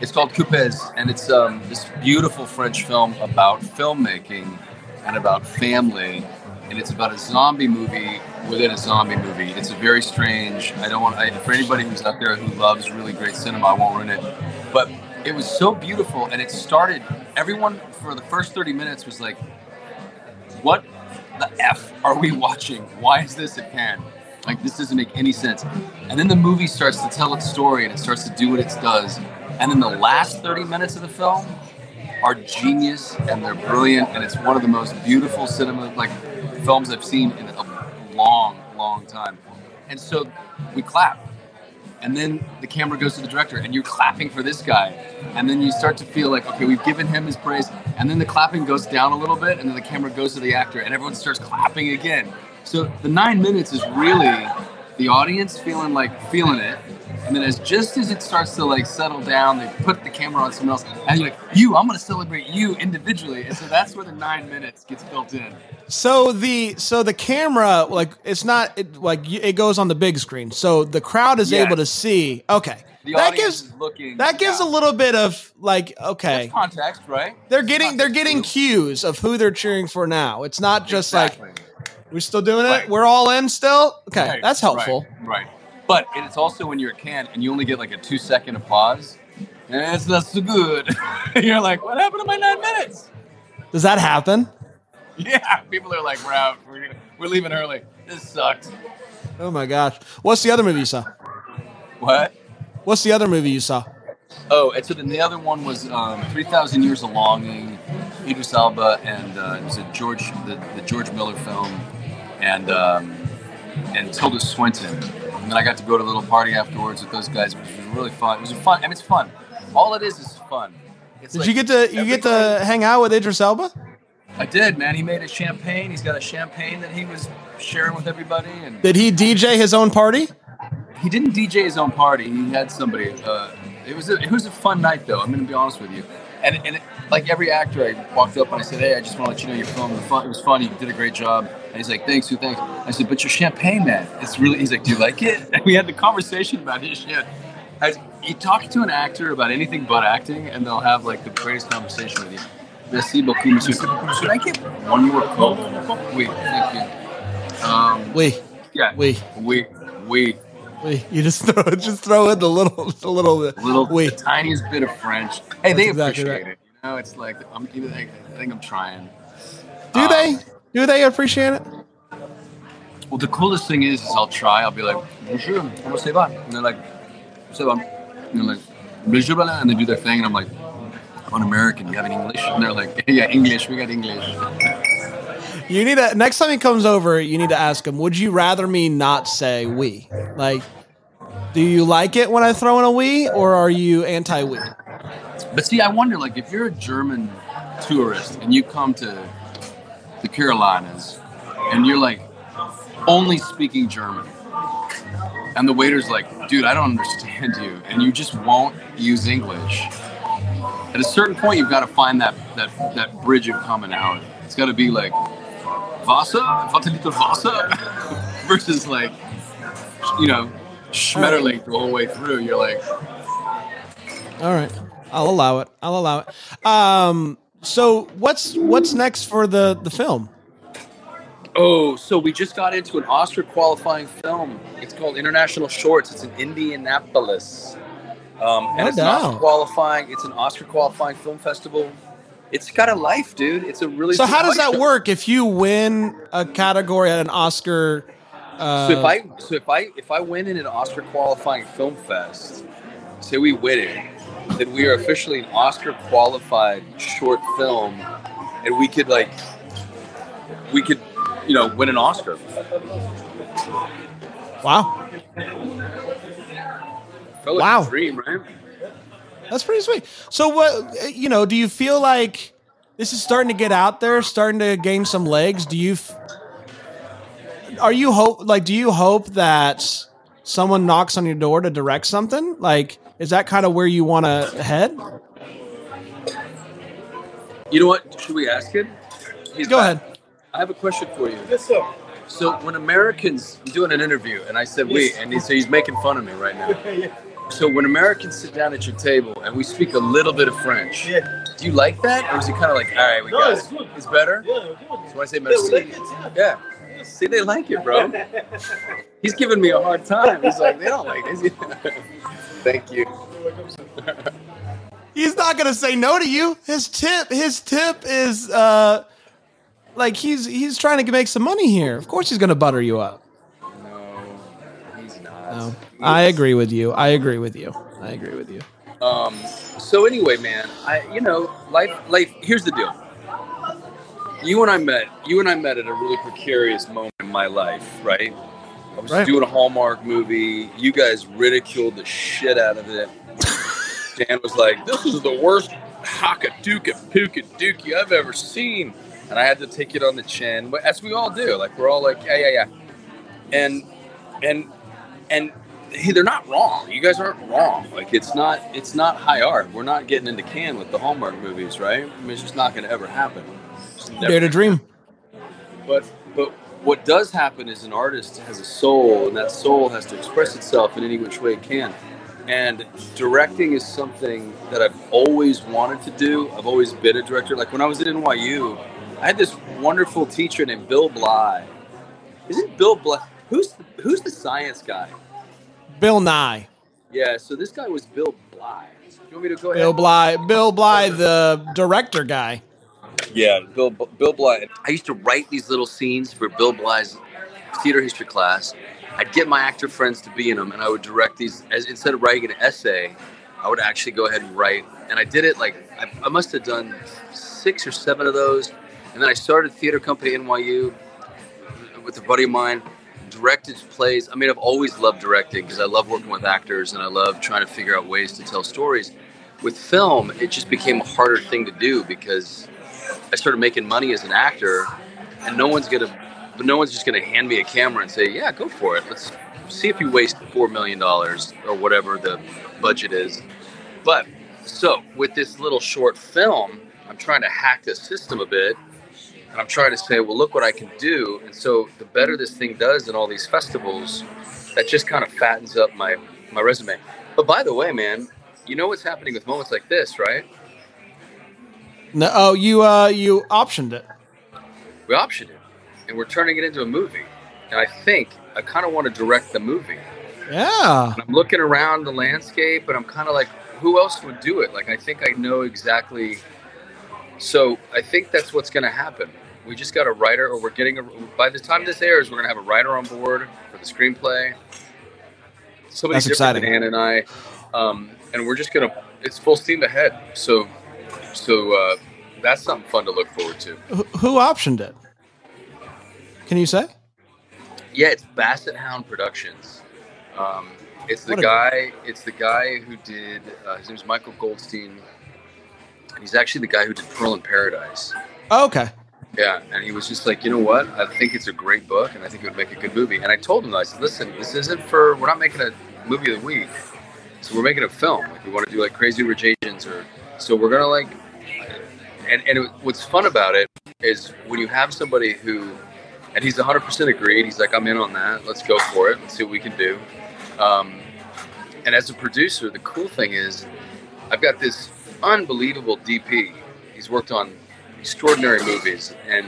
it's called Coupez, and it's um, this beautiful French film about filmmaking and about family and it's about a zombie movie within a zombie movie. It's a very strange. I don't want I, for anybody who's out there who loves really great cinema. I won't ruin it, but it was so beautiful, and it started. Everyone for the first thirty minutes was like, what the f are we watching? Why is this at Cannes? Like this doesn't make any sense. And then the movie starts to tell its story and it starts to do what it does. And then the last 30 minutes of the film are genius and they're brilliant and it's one of the most beautiful cinema like films I've seen in a long, long time. And so we clap. And then the camera goes to the director and you're clapping for this guy. And then you start to feel like, okay, we've given him his praise. And then the clapping goes down a little bit and then the camera goes to the actor and everyone starts clapping again. So the nine minutes is really the audience feeling like feeling it. And then as just as it starts to like settle down, they put the camera on someone else, and you're like, "You, I'm gonna celebrate you individually." And so that's where the nine minutes gets built in. So the so the camera like it's not it, like it goes on the big screen, so the crowd is Yes. able to see. Okay, The that gives looking. that gives yeah. a little bit of like okay, That's context, right? they're getting they're getting cues of who they're cheering for now. It's not just Exactly. like we're still doing it. Right. We're all in still. Okay, Right, that's helpful. Right, right. But it's also when you're a Cannes and you only get like a two second applause. And it's not so good. [laughs] you're like, what happened to my nine minutes? Does that happen? Yeah, people are like, we're out. We're, we're leaving early. This sucks. Oh my gosh! What's the other movie you saw? What? What's the other movie you saw? Oh, and so then the other one was um, 3,000 Years of Longing, Idris Elba, and uh, it was a George, the, the George Miller film, and um, and Tilda Swinton. And then I got to go to a little party afterwards with those guys, which was really fun. It was fun. I mean, it's fun. All it is is fun. It's Did like you get to you get to hang out with Idris Elba? I did, man. He made a champagne. He's got a champagne that he was sharing with everybody, and Did he DJ his own party? he didn't DJ his own party. He had somebody. Uh, it was a, it was a fun night though. I'm gonna be honest with you. And and it, like every actor, I walked up and I said, "Hey, I just want to let you know your film. The fun, it was fun. You did a great job." And he's like, "Thanks, you thanks." I said, "But your champagne, man, it's really." He's like, "Do you like it?" [laughs] And we had the conversation about his shit. I, you talk to an actor about anything but acting, and they'll have like the greatest conversation with you. Merci beaucoup, monsieur. Should I get one more coke? Oui, thank you. Um, We yeah, we we, we. we you just [laughs] throw just throw in the little the little little we. the tiniest bit of French. Hey, they That's exactly appreciate right. it. You know, it's like I'm. Even I think I'm trying. Do Um, they do they appreciate it? Well, the coolest thing is, is I'll try. I'll be like, "Bonjour, comment ça va?" And they're like, "Ça va?" And they're like, "Bonjour," blah, blah," and they do their thing, and I'm like, "I'm an American. You have an English?" And they're like, "Yeah, English. We got English." You need to next time he comes over, you need to ask him. Would you rather me not say we? Like, do you like it when I throw in a we, or are you anti we? But see, I wonder, like, if you're a German tourist and you come to the Carolinas and you're like only speaking German, and the waiter's like, dude, I don't understand you, and you just won't use English. At a certain point, you've got to find that that that bridge of commonality. It's got to be like Wasser, liter Wasser, [laughs] versus like, you know, Schmetterling the whole way through. You're like, All right, I'll allow it. I'll allow it. Um, so what's what's next for the the film? Oh, so we just got into an Oscar qualifying film. It's called International Shorts. It's in Indianapolis. Um, and No it's an doubt. Oscar qualifying. It's an Oscar qualifying film festival. It's got a life, dude. It's a really. So how does that so- work? If you win a category at an Oscar, uh, So if I so if I if I win in an Oscar qualifying film fest, say we win it, then we are officially an Oscar qualified short film, and we could like we could you know win an Oscar. wow, Felt like Wow. a dream, right? that's pretty sweet. So what you know? Do you feel like this is starting to get out there, starting to gain some legs? Do you? F- are you hope like? Do you hope that someone knocks on your door to direct something? Like, is that kind of where you want to head? You know what? Should we ask him? He's Go back. ahead. I have a question for you. Yes, sir. So when Americans I'm doing an interview, and I said we, and he, so he's making fun of me right now. [laughs] yeah. So when Americans sit down at your table and we speak a little bit of French, Yeah. do you like that, or is it kind of like, all right, we No, got it's it. good. It's better. Yeah, good. So when I say Yeah, merci, like it, yeah. yeah. See, they like it, bro. He's giving me a hard time. He's like, they don't like it. [laughs] Thank you. He's not gonna say no to you. His tip, his tip is uh Like he's he's trying to make some money here. Of course he's going to butter you up. No, he's not. No, I agree with you. I agree with you. I agree with you. Um. So anyway, man, I you know life life. Here's the deal. You and I met. You and I met at a really precarious moment in my life, right? I was Right. doing a Hallmark movie. You guys ridiculed the shit out of it. Dan was like, "This is the worst haka duka puka dookie I've ever seen," and I had to take it on the chin, but as we all do. Like we're all like, "Yeah, yeah, yeah," and and and hey, they're not wrong. You guys aren't wrong. Like it's not it's not high art. We're not getting into Cannes with the Hallmark movies, right? I mean, it's just not going to ever happen. Dare to dream. but but what does happen is an artist has a soul, and that soul has to express itself in any which way it can. And directing is something that I've always wanted to do. I've always been a director. Like when I was at NYU, I had this wonderful teacher named Bill Bly. Isn't Bill Bly? Who's the, who's the science guy? Bill Nye. Yeah. So this guy was Bill Bly. You want me to go Bill ahead? Bly. Bill Bly, the director guy. Yeah, Bill Bill Bly. I used to write these little scenes for Bill Bly's theater history class. I'd get my actor friends to be in them, and I would direct these. As instead of writing an essay, I would actually go ahead and write. And I did it like I, I must have done six or seven of those. And then I started theater company NYU with a buddy of mine. Directed plays. I mean, I've always loved directing because I love working with actors and I love trying to figure out ways to tell stories. With film, it just became a harder thing to do because I started making money as an actor, and no one's gonna, but no one's just gonna hand me a camera and say, "Yeah, go for it. Let's see if you waste four million dollars or whatever the budget is." But so with this little short film, I'm trying to hack the system a bit, and I'm trying to say, "Well, look what I can do." And so the better this thing does in all these festivals, that just kind of fattens up my my resume. But by the way, man, you know what's happening with moments like this, right? No, oh, you uh, you optioned it. we optioned it. And we're turning it into a movie. And i think i kind of want to direct the movie. Yeah. and i'm looking around the landscape and i'm kind of like who else would do it? Like i think i know exactly so i think that's what's going to happen. We just got a writer or we're getting a by the time this airs we're going to have a writer on board for the screenplay. Somebody That's different than exciting. ann and i. Um, and we're just going to it's full steam ahead. So so uh, that's something fun to look forward to Who, who optioned it? Can you say? Yeah, it's Basset Hound Productions. Um, it's the a- guy. It's the guy who did. Uh, his name's Michael Goldstein. He's actually the guy who did Pearl in Paradise. Oh, okay. Yeah, and he was just like, you know what? I think it's a great book, and I think it would make a good movie. And I told him, I said, listen, this isn't for. We're not making a movie of the week. So we're making a film. Like we want to do like Crazy Rich Asians, or so we're gonna like. And and it, what's fun about it is when you have somebody who, and he's 100% agreed. He's like, I'm in on that. Let's go for it. Let's see what we can do. Um, and as a producer, the cool thing is, I've got this unbelievable DP. He's worked on extraordinary movies, and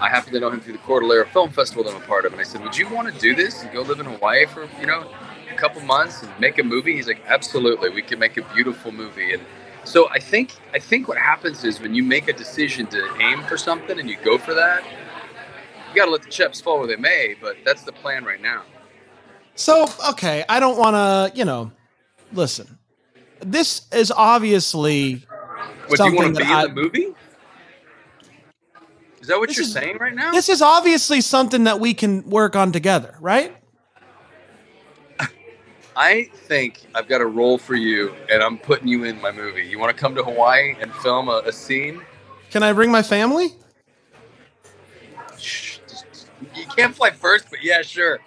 I happen to know him through the Cordillera Film Festival that I'm a part of. And I said, "Would you want to do this and go live in Hawaii for you know a couple months and make a movie?" He's like, "Absolutely, we can make a beautiful movie." And so I think I think what happens is when you make a decision to aim for something and you go for that, you got to let the chips fall where they may. But that's the plan right now. So, okay, I don't want to, you know, listen. This is obviously What do you want to be that in the movie? Is that what This you're is- saying right now? this is obviously something that we can work on together, right? I think I've got a role for you, and I'm putting you in my movie. You want to come to Hawaii and film a, a scene? Can I bring my family? Shh, just- You can't fly first, but yeah, sure.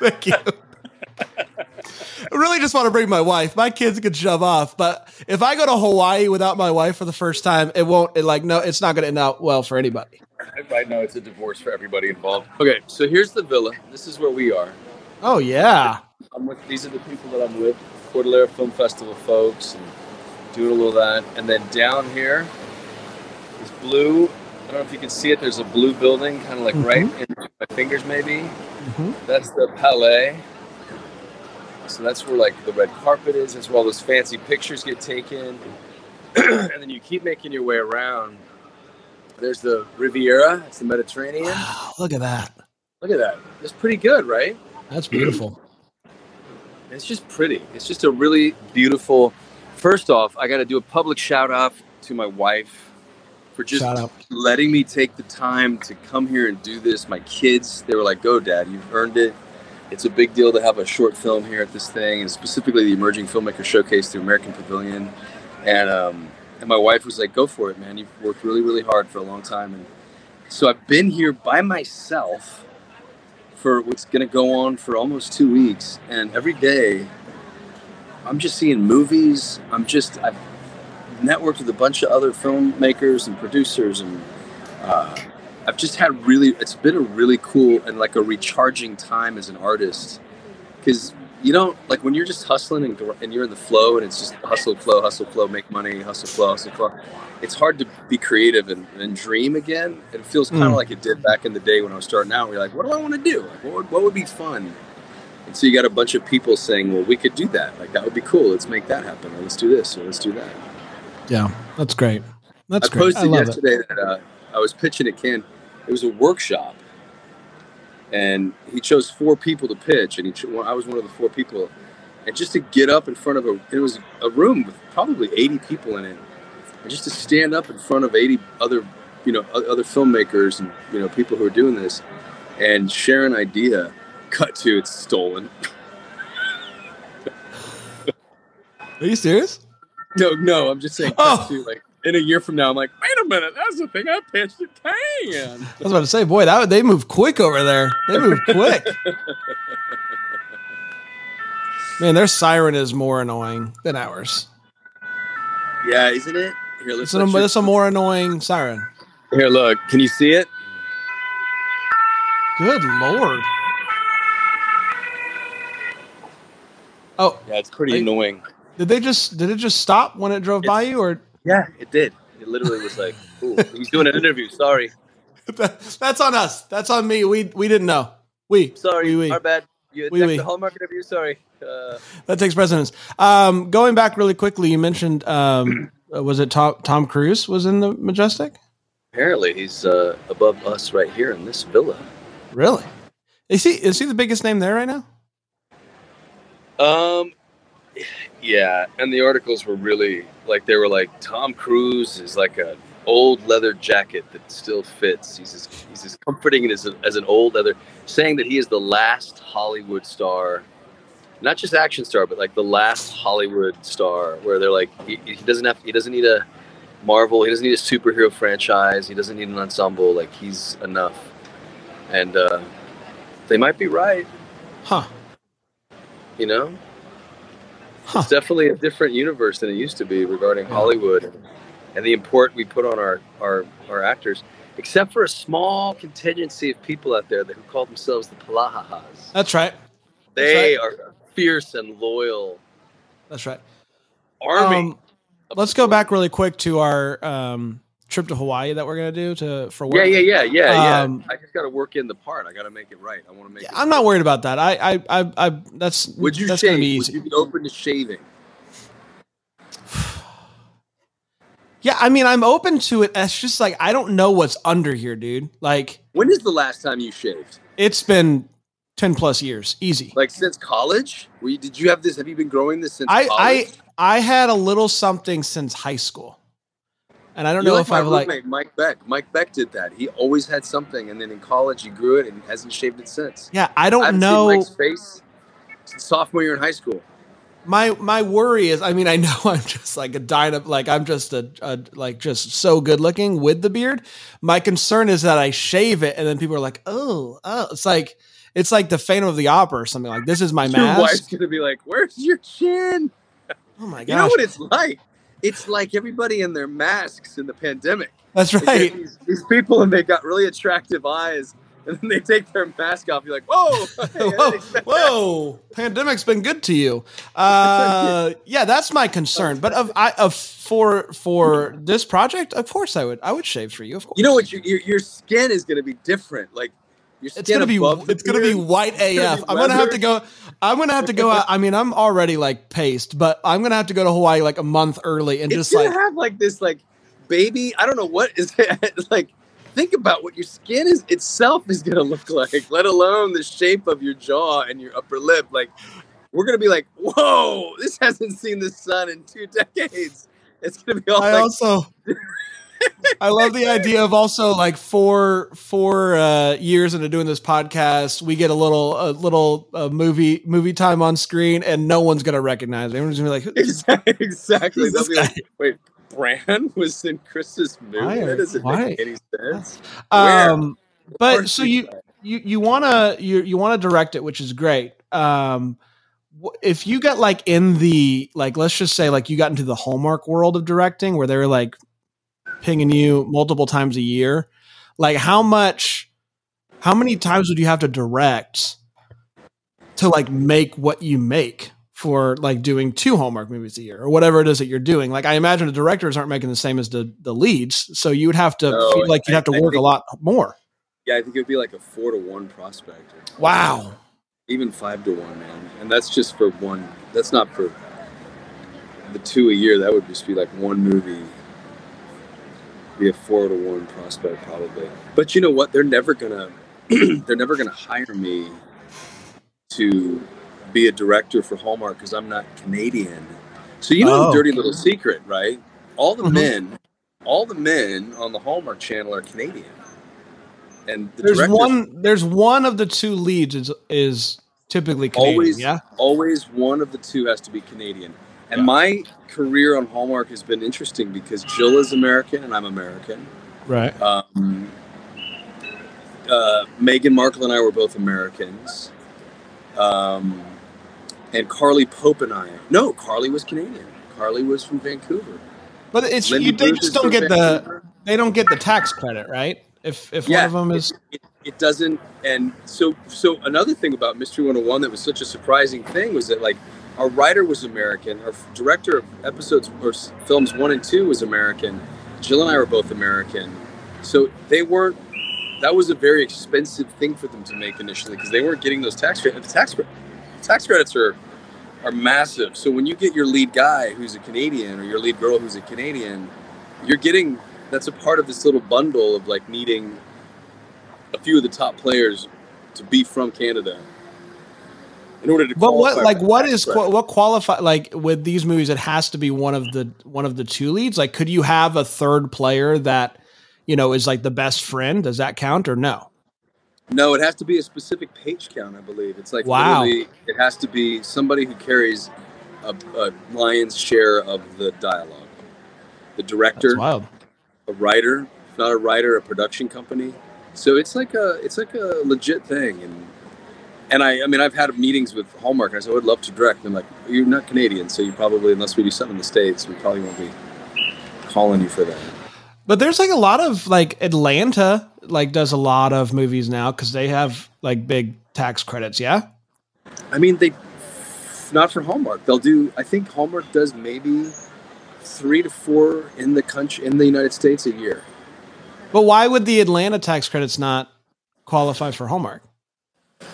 Thank you. [laughs] I really just want to bring my wife. My kids could shove off, but if I go to Hawaii without my wife for the first time, it won't. It like no, it's not going to end out well for anybody. I know it's a divorce for everybody involved. Okay, so here's the villa. This is where we are. Oh yeah, I'm with these are the people that I'm with, Cordillera Film Festival folks, and doing a little of that. And then down here is blue. I don't know if you can see it. There's a blue building, kind of like right in my fingers, maybe. Mhm. That's the Palais. So that's where like the red carpet is. That's where all those fancy pictures get taken. [clears throat] and then you keep making your way around. There's the Riviera. It's the Mediterranean. Wow, look at that. Look at that. It's pretty good, right? That's beautiful. It's just pretty. It's just a really beautiful. First off, I got to do a public shout out to my wife for just letting me take the time to come here and do this. My kids, they were like, "Go, Dad, you've earned it." It's a big deal to have a short film here at this thing, and specifically the Emerging Filmmaker Showcase through American Pavilion. And um, and my wife was like, "Go for it, man! You've worked really, really hard for a long time." And so I've been here by myself for what's going to go on for almost two weeks, and every day I'm just seeing movies. I'm just I've networked with a bunch of other filmmakers and producers, and uh, I've just had really. It's been a really cool and like a recharging time as an artist, because you don't like when you're just hustling and, and you're in the flow, and it's just hustle, flow, hustle, flow, make money, hustle, flow, hustle, flow. It's hard to be creative and, and dream again. It feels kind of Mm. like it did back in the day when I was starting out. You're like, what do I want to do? Like, what, would, what would be fun? And so you got a bunch of people saying, well, we could do that. Like that would be cool. Let's make that happen. Or let's do this. Or let's do that. Yeah, that's great. That's I great. I posted love it. yesterday that uh, I was pitching at Cannes. It was a workshop, and he chose four people to pitch, and he cho- I was one of the four people. And just to get up in front of a, it was a room with probably 80 people in it, and just to stand up in front of 80 other, you know, other filmmakers and you know people who are doing this, and share an idea. Cut to it's stolen. Are you serious? No, no, I'm just saying. Cut Oh. to like in a year from now, I'm like, wait a minute, that's the thing I pitched at Cannes. I was about to say, boy, that they move quick over there. They move quick. [laughs] Man, their siren is more annoying than ours. Yeah, isn't it? Here, let's It's a, let it's a more annoying siren. Here, look. Can you see it? Good lord. Oh, Yeah, it's pretty annoying. did they just did it just stop when it drove by you, or Yeah, it did. It literally was like, "Ooh, he's doing an interview." Sorry, [laughs] that's on us? That's on me. We we didn't know. We sorry, we, we. our bad. You Oui, attacked oui. the Hallmark interview. Sorry. Uh, that takes precedence. Um, going back really quickly, you mentioned um, [clears throat] uh, was it Tom Tom Cruise was in the Majestic? apparently, he's uh, above us right here in this villa. Really? Is he is he the biggest name there right now? Um, yeah, and the articles were really like they were like Tom Cruise is like a old leather jacket that still fits. He's as, he's as comforting as, a, as an old leather, saying that he is the last Hollywood star, not just action star, but like the last Hollywood star, where they're like he, he doesn't have he doesn't need a Marvel, he doesn't need a superhero franchise, he doesn't need an ensemble, like he's enough, and uh, they might be right, Huh? you know. Huh? It's definitely a different universe than it used to be regarding Hollywood and, and the import we put on our, our, our actors, except for a small contingency of people out there that, who call themselves the Palahahas. That's right. They right. are fierce and loyal That's right. army. Um, let's go back really quick to our um, trip to Hawaii that we're gonna do to for work. Yeah, yeah, yeah, yeah, yeah. Um, I just got to work in the part. I got to make it right. I want to make Yeah, it. I'm not worried about that. I, I, I, I that's Would you that's shave? gonna be Would you be open to shaving? [sighs] Yeah, I mean, I'm open to it. It's just like I don't know what's under here, dude. Like When is the last time you shaved? it's been ten plus years, easy. Like since college? You, did you have this? Have you been growing this since I, I. I had a little something since high school, and I don't You're know if I've like. Mike Beck. Mike Beck did that. He always had something, and then in college he grew it and hasn't shaved it since. Yeah, I I don't haven't know. Mike's face since sophomore year in high school. my my worry is i mean i know [laughs] i'm just like a dynamo like i'm just a, a like just so good looking with the beard my concern is that i shave it and then people are like oh oh it's like it's like the phantom of the opera or something like this is my [laughs] Your wife's mask gonna be like, "Where's your chin?" oh my god! You know what it's like? It's like everybody in their masks in the pandemic. that's right These, these people and they got really attractive eyes, and then they take their mask off. You're like, "Whoa, [laughs] hey, [laughs] whoa, whoa pandemic's been good to you uh [laughs] yeah that's my concern but of i of for for this project of course i would i would shave for you of course You know what? Your, your your skin is gonna be different. Like your skin It's gonna be it's gonna be white gonna AF. be I'm gonna have to go. I'm gonna have to go out. I mean, I'm already like paced, but I'm gonna have to go to Hawaii like a month early and just like have like this like baby. I don't know what is [laughs] it like. Think about what your skin is itself is gonna look [laughs] like, let alone the shape of your jaw and your upper lip. Like, we're gonna be like, whoa, this hasn't seen the sun in two decades. It's gonna be all I like, also [laughs] I love the idea of also like four four uh, years into doing this podcast, we get a little a little uh, movie movie time on screen, and no one's gonna recognize. It. Everyone's gonna be like, exactly. exactly. Who's this be like, wait, Bran was in Chris's movie. Why That doesn't why? make any sense. Um, but so you you you want to you you want to direct it, which is great. Um, if you got like in the like, let's just say like you got into the Hallmark world of directing, where they're like pinging you multiple times a year, like how much, how many times would you have to direct to like make what you make? For like doing two Hallmark movies a year or whatever it is that you're doing. Like I imagine the directors aren't making the same as the the leads. So you would have to No, feel like you'd have to I- work a lot more. Yeah, I think it would be like a four to one prospect. Wow. Even five to one, man. And that's just for one. That's not for the two a year. That would just be like one movie. Be a four to one prospect probably. But you know what? They're never gonna. [clears throat] they're never gonna hire me to be a director for Hallmark because I'm not Canadian. So you know Oh. the dirty little secret, right? All the Mhm. men, all the men on the Hallmark Channel are Canadian. And the There's one. There's one of the two leads is is typically Canadian. always yeah. always one of the two has to be Canadian. And Yeah. my career on Hallmark has been interesting because Jill is American and I'm American. Right. Um, uh, Meghan Markle and I were both Americans. Um, and Carly Pope and I. No, Carly was Canadian. Carly was from Vancouver. But it's you, they Bruce just don't get the they don't get the tax credit, right? If if one of them is it, it doesn't and so so another thing about mystery 101 that was such a surprising thing was that like our writer was american. Our director of episodes or films one and two was american. Jill and i were both american. So they weren't that was a very expensive thing for them to make initially because they weren't getting those tax credits tax, tax credits are are massive. So when you get your lead guy who's a canadian or your lead girl who's a canadian you're getting that's a part of this little bundle of like needing a few of the top players to be from Canada in order to. but what like what is credit. what qualify like with these movies? It has to be one of the one of the two leads. Like, could you have a third player that you know is like the best friend? Does that count or no? No, it has to be a specific page count. I believe it's like Wow. it has to be somebody who carries a, a lion's share of the dialogue. The director, a writer, if not a writer, a production company. So it's like a it's like a legit thing, and and I I mean I've had meetings with Hallmark. And I said I would love to direct. And they're like, you're not Canadian, so you probably unless we do something in the states, we probably won't be calling you for that. But there's like a lot of like Atlanta like does a lot of movies now because they have like big tax credits. Yeah. I mean they not for Hallmark. They'll do. I think Hallmark does maybe three to four in the country in the United States a year. But why would the Atlanta tax credits not qualify for Hallmark?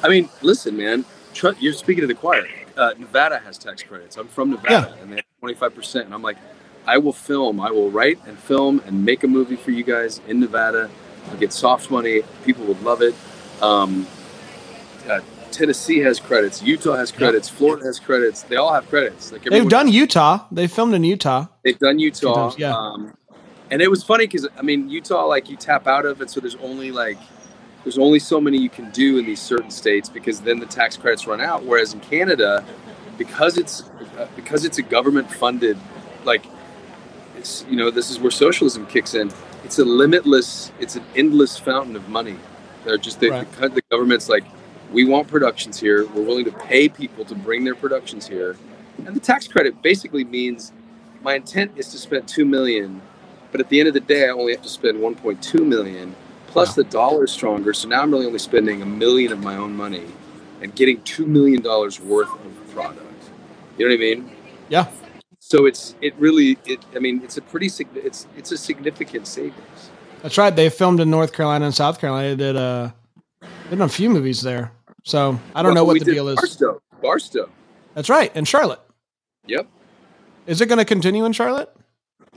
I mean, listen, man. Tr- you're speaking to the choir. Uh, Nevada has tax credits. I'm from Nevada, and they have 25 percent. And I'm like, I will film. I will write and film and make a movie for you guys in Nevada. I'll get soft money. People would love it. Um, uh, Tennessee has credits. Utah has credits. Florida has credits. They all have credits. Like They've done Utah. They filmed in Utah. They've done Utah. times, yeah. Um, and it was funny because I mean Utah, like you tap out of it, so there's only like there's only so many you can do in these certain states because then the tax credits run out. Whereas in Canada, because it's uh, because it's a government funded, like it's you know this is where socialism kicks in. It's a limitless, it's an endless fountain of money. They're just they, Right. the, the government's like, we want productions here. We're willing to pay people to bring their productions here, and the tax credit basically means my intent is to spend two million, but at the end of the day, I only have to spend 1.2 million. Plus, Wow. the dollar is stronger, so now I'm really only spending a million of my own money and getting two million dollars worth of product. You know what I mean? Yeah. So it's it really it. I mean, it's a pretty it's it's a significant savings. That's right. They filmed in North Carolina and South Carolina. They did uh did a few movies there. So I don't know what the deal is. Barstow, Barstow. That's right. In Charlotte. Yep. Is it going to continue in Charlotte?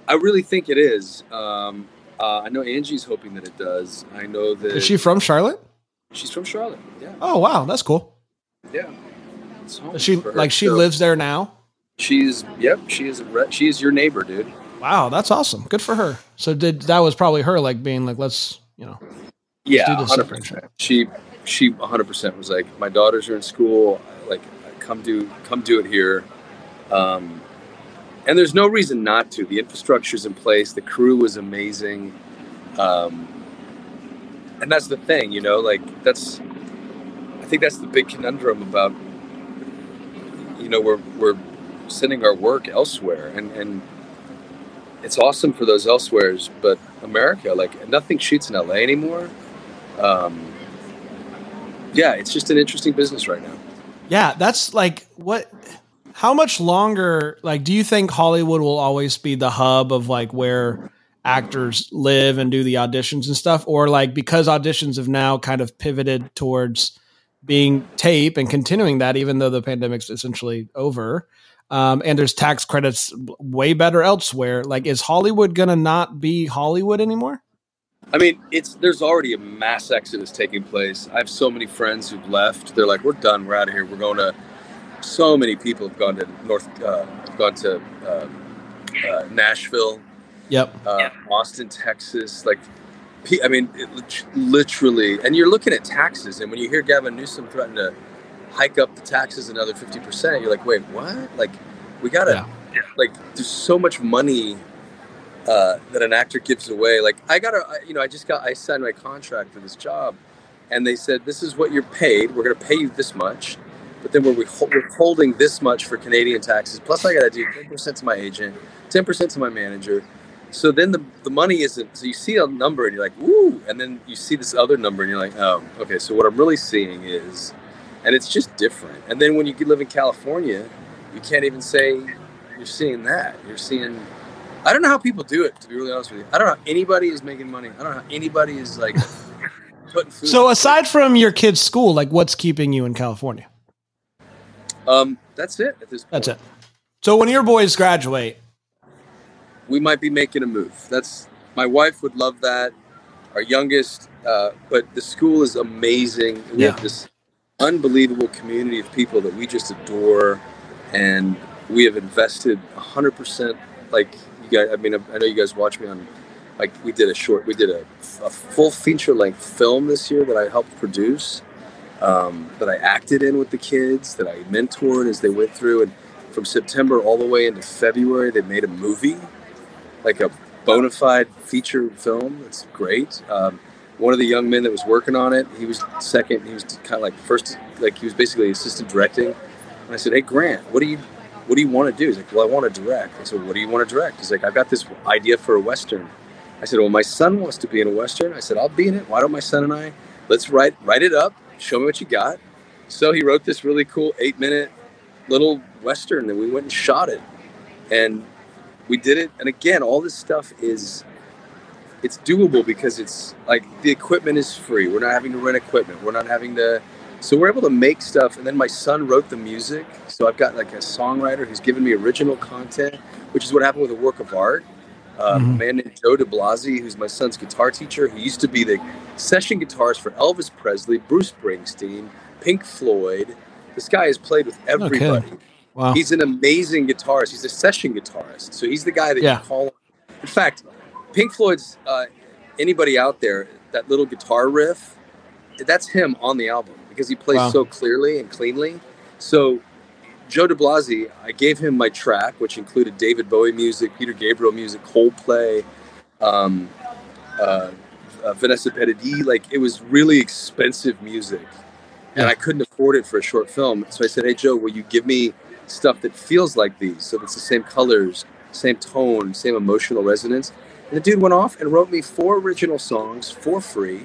I really think it is. Um, uh, I know Angie's hoping that it does. I know that Is she from Charlotte? she's from Charlotte. Yeah, Oh wow, that's cool. yeah. It's home Is she like she So lives there now? She's yep. She is. re- She is your neighbor, dude. Wow, that's awesome. Good for her. So did that was probably her like being like, let's you know, Yeah, hundred percent. She she hundred percent was like, my daughters are in school. Like, come do come do it here. Um, and there's no reason not to. The infrastructure's in place. The crew was amazing. Um, and that's the thing, you know. Like that's, I think that's the big conundrum about, you know, we're we're sending our work elsewhere, and and it's awesome for those elsewheres, but America, like nothing shoots in LA anymore. Um, yeah, it's just an interesting business right now. yeah, that's like what. How much longer? Like, do you think Hollywood will always be the hub of like where actors live and do the auditions and stuff, or like because auditions have now kind of pivoted towards being tape and continuing that, even though the pandemic's essentially over. Um, and there's tax credits way better elsewhere. Like, is Hollywood gonna not be Hollywood anymore? I mean, it's there's already a mass exodus taking place. I have so many friends who've left. They're like, "We're done. We're out of here. We're going to." So many people have gone to North, uh, gone to uh, uh, Nashville, Yep. uh, Austin, Texas. Like, I mean, it, literally. And you're looking at taxes, and when you hear Gavin Newsom threaten to hike up the taxes another fifty percent, you're like, "Wait, what?" Like, we gotta like. There's so much money uh, that an actor gives away. Like I got to, you know, I just got, I signed my contract for this job, and they said this is what you're paid. We're going to pay you this much, but then we're withhol- withholding this much for Canadian taxes. Plus, I got to do ten percent to my agent, ten percent to my manager. So then the the money isn't. So you see a number and you're like, ooh, and then you see this other number and you're like, oh, okay. So what I'm really seeing is, and it's just different. And then when you live in California, you can't even say you're seeing that. You're seeing I don't know how people do it. To be really honest with you, I don't know how anybody is making money. I don't know how anybody is like putting food. So aside from your kid's school, like what's keeping you in California? Um, that's it. At this point, That's it. So when your boys graduate, we might be making a move. That's my wife would love that. Our youngest, uh, but the school is amazing. We Yeah. have this unbelievable community of people that we just adore, and we have invested hundred percent. Like you guys, I mean, I know you guys watch me on. Like we did a short, we did a, a full feature length film this year that I helped produce, um, that I acted in with the kids, that I mentored as they went through, and from September all the way into February, they made a movie, like a bona fide feature film. It's great. Um, one of the young men that was working on it, he was second. He was kind of like first, like he was basically assistant directing. And I said, "Hey Grant, what do you, what do you want to do?" He's like, "Well, I want to direct." I said, "What do you want to direct?" He's like, "I've got this idea for a western." I said, "Well, my son wants to be in a western." I said, "I'll be in it. Why don't my son and I let's write write it up? Show me what you got." So he wrote this really cool eight minute little western, and we went and shot it, and we did it. And again, all this stuff is it's doable because it's like the equipment is free. We're not having to rent equipment. We're not having to. So we're able to make stuff. And then my son wrote the music. So I've got like a songwriter who's given me original content, which is what happened with a work of art. Uh, Mhm. A man named Joe DeBlasi, who's my son's guitar teacher. He used to be the session guitarist for Elvis Presley, Bruce Springsteen, Pink Floyd. This guy has played with everybody. wow, He's an amazing guitarist. He's a session guitarist. So he's the guy that Yeah. you call. In fact, Pink Floyd's uh, anybody out there, that little guitar riff, that's him on the album because he plays Wow. so clearly and cleanly. So Joe DeBlasi, I gave him my track, which included David Bowie music, Peter Gabriel music, Coldplay, um, uh, uh, Vanessa Paradis. Like it was really expensive music, and I couldn't afford it for a short film. So I said, "Hey Joe, will you give me stuff that feels like these? So it's the same colors, same tone, same emotional resonance." And the dude went off and wrote me four original songs for free.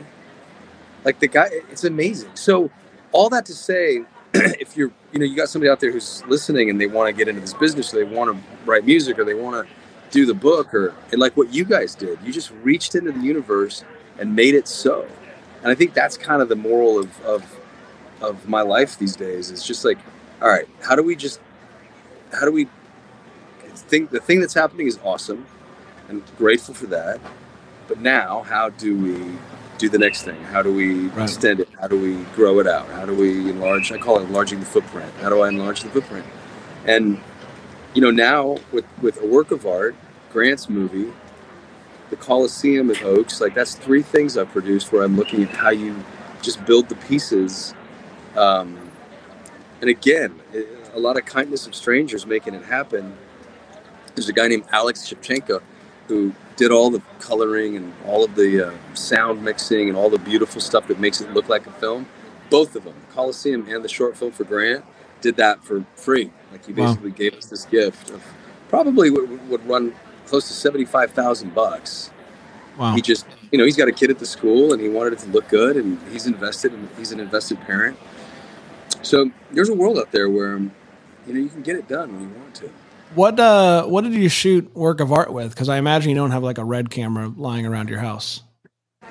Like the guy, it's amazing. So all that to say, [clears throat] if you're, you know, you got somebody out there who's listening and they want to get into this business, or they want to write music, or they want to do the book, or and like what you guys did, you just reached into the universe and made it so. And I think that's kind of the moral of of of my life these days. It's just like, all right, how do we just, how do we think the thing that's happening is awesome. and grateful for that. But now, how do we do the next thing? How do we Right. extend it? How do we grow it out? How do we enlarge? I call it enlarging the footprint. How do I enlarge the footprint? And you know, now with with a work of art, Grant's movie, the Coliseum at Oaks, like that's three things I've produced where I'm looking at how you just build the pieces. Um, and again, a lot of kindness of strangers making it happen. There's a guy named Alex Shevchenko who did all the coloring and all of the uh, sound mixing and all the beautiful stuff that makes it look like a film. Both of them, the Coliseum and the short film for Grant, did that for free. Like he Wow. basically gave us this gift of probably would, would run close to seventy-five thousand bucks. Wow. He just, you know, he's got a kid at the school and he wanted it to look good, and he's invested. And he's an invested parent. So there's a world out there where, you know, you can get it done when you want to. What uh what did you shoot work of art with? Because I imagine you don't have like a red camera lying around your house.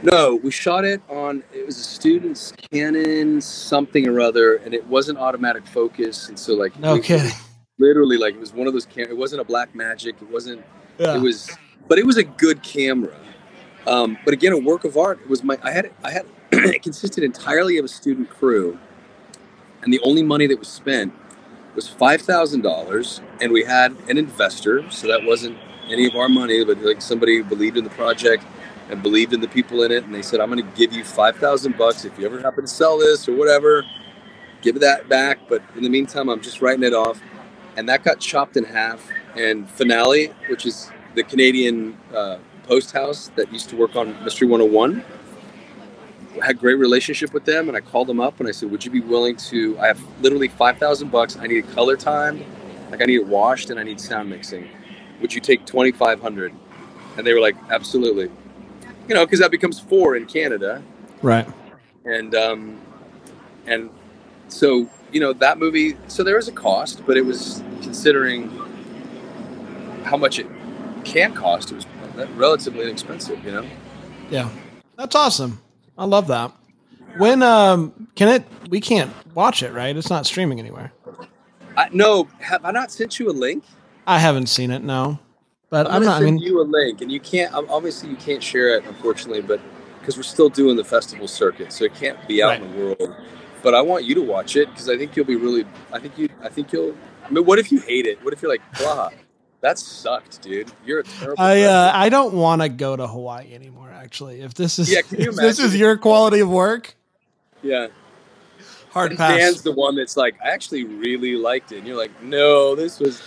No, we shot it on. It was a student's Canon something or other, and it wasn't automatic focus, and so like No we- kidding. literally like it was one of those. Cam- it wasn't a Blackmagic. It wasn't. Yeah. It was, but it was a good camera. Um, but again, a work of art. It was my. I had. I had. [clears throat] it consisted entirely of a student crew, and the only money that was spent was five thousand dollars, and we had an investor. So that wasn't any of our money, but like somebody believed in the project and believed in the people in it, and they said, "I'm going to give you five thousand bucks if you ever happen to sell this or whatever. Give that back." But in the meantime, I'm just writing it off, and that got chopped in half. And Finale, which is the Canadian uh, post house that used to work on Mystery 101, had great relationship with them, and I called them up and I said, "Would you be willing to? I have literally five thousand bucks. I need color time, like I need it washed, and I need sound mixing. Would you take twenty five hundred? And they were like, "Absolutely." You know, because that becomes four in Canada, Right. and um, and so you know that movie. So there was a cost, but it was considering how much it can cost. It was relatively inexpensive. You know. Yeah. That's awesome. I love that. When um can it we can't watch it, right? It's not streaming anywhere. I, no, have I not sent you a link? I haven't seen it, no. But I'm, I'm, not I mean you a link, and you can't. Obviously, you can't share it, unfortunately, but because we're still doing the festival circuit, so it can't be out in the world. But I want you to watch it because I think you'll be really. I think you. I think you'll. I mean, what if you hate it? What if you're like, blah, that sucked, dude. You're a terrible. I uh. I don't want to go to Hawaii anymore. Actually, if this is Yeah, [laughs] if this is your quality of work, yeah. hard And pass. Dan's the one that's like, I actually really liked it, and you're like, no, this was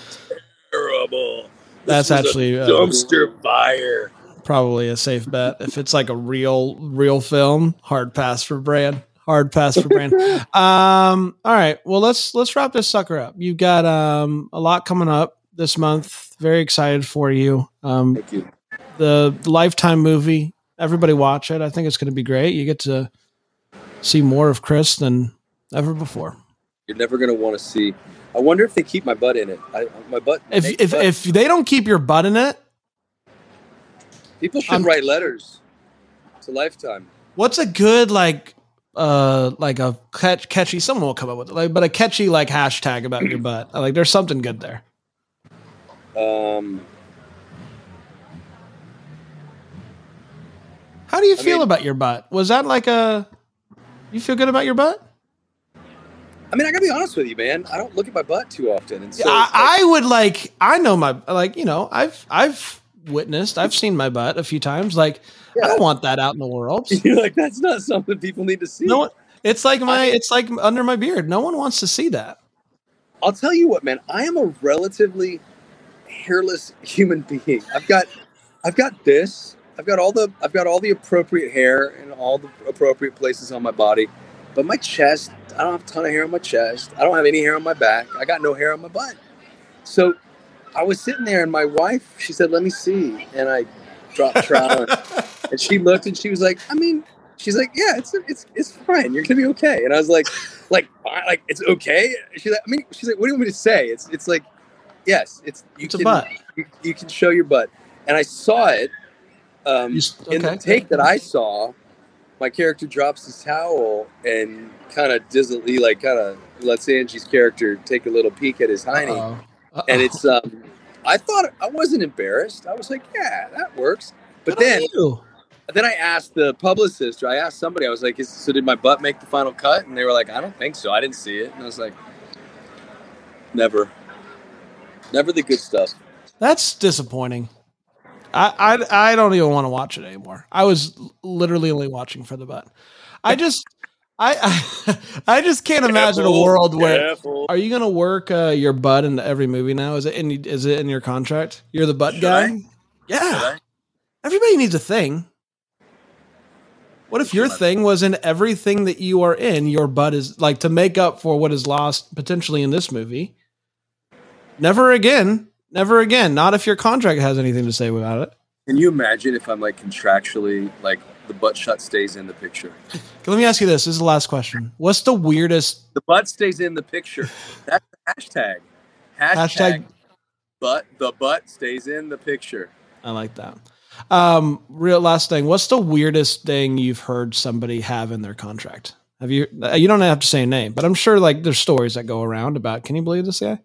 terrible. This That's was a actually, uh, dumpster fire. Probably a safe bet. If it's like a real real film, hard pass for Brand. Hard pass for Brand. [laughs] um. All right. Well, let's let's wrap this sucker up. You've got um a lot coming up this month. Very excited for you. Um, Thank you. the Lifetime movie. Everybody watch it. I think it's going to be great. You get to see more of Chris than ever before. You're never gonna want to see. I wonder if they keep my butt in it. I, my butt. If if butt- if they don't keep your butt in it, people should I'm- write letters to Lifetime. what's a good like uh like a catch, catchy? Someone will come up with it, like, but a catchy like hashtag about your butt. Like there's something good there. Um, How do you I feel mean- about your butt? Was that like a you feel good about your butt? I mean, I gotta be honest with you, man. I don't look at my butt too often, and so I, I would like I know my like you know I've I've witnessed I've seen my butt a few times. Like I don't want that out in the world. [laughs] you're like, that's not something people need to see. No. It's like my. It's like under my beard. No one wants to see that. I'll tell you what, man. I am a relatively hairless human being. I've got, I've got this. I've got all the, I've got all the appropriate hair in all the appropriate places on my body, but my chest, I don't have a ton of hair on my chest. I don't have any hair on my back. I got no hair on my butt. So, I was sitting there, and my wife, she said, "Let me see," and I dropped trowel, [laughs] and, and she looked, and she was like, "I mean." She's like, yeah, it's it's it's fine. You're gonna be okay. And I was like, like, like it's okay. She's like, I mean, she's like, what do you want me to say? It's it's like, yes, it's you It's a can butt. You, you can show your butt. And I saw it um, You s- in the take that I saw. My character drops his towel and kind of dizzily, like kind of lets Angie's character take a little peek at his hiney Uh-oh. Uh-oh. and it's um, I thought I wasn't embarrassed. I was like, yeah, that works. But Good then, then I asked the publicist, or I asked somebody. I was like, Is, so did my butt make the final cut? And they were like, I don't think so. I didn't see it. And I was like, never, never the good stuff. That's disappointing. I, I I don't even want to watch it anymore. I was literally only watching for the butt. I [laughs] just I I, [laughs] I just can't imagine a world where careful. are you going to work uh, your butt into every movie now? Is it in is it in your contract? You're the butt Should guy. I? Yeah, everybody needs a thing. What if your thing was in everything that you are in? Your butt is like to make up for what is lost potentially in this movie. Never again. Never again. Not if your contract has anything to say about it. Can you imagine if I'm like contractually like the butt shot stays in the picture? Let me ask you this. This is the last question. What's the weirdest The butt stays in the picture. That's the hashtag. Hashtag, Hashtag- butt the butt stays in the picture. I like that. Um, real last thing. What's the weirdest thing you've heard somebody have in their contract? Have you? You don't have to say a name, but I'm sure like there's stories that go around about. Can you believe this guy?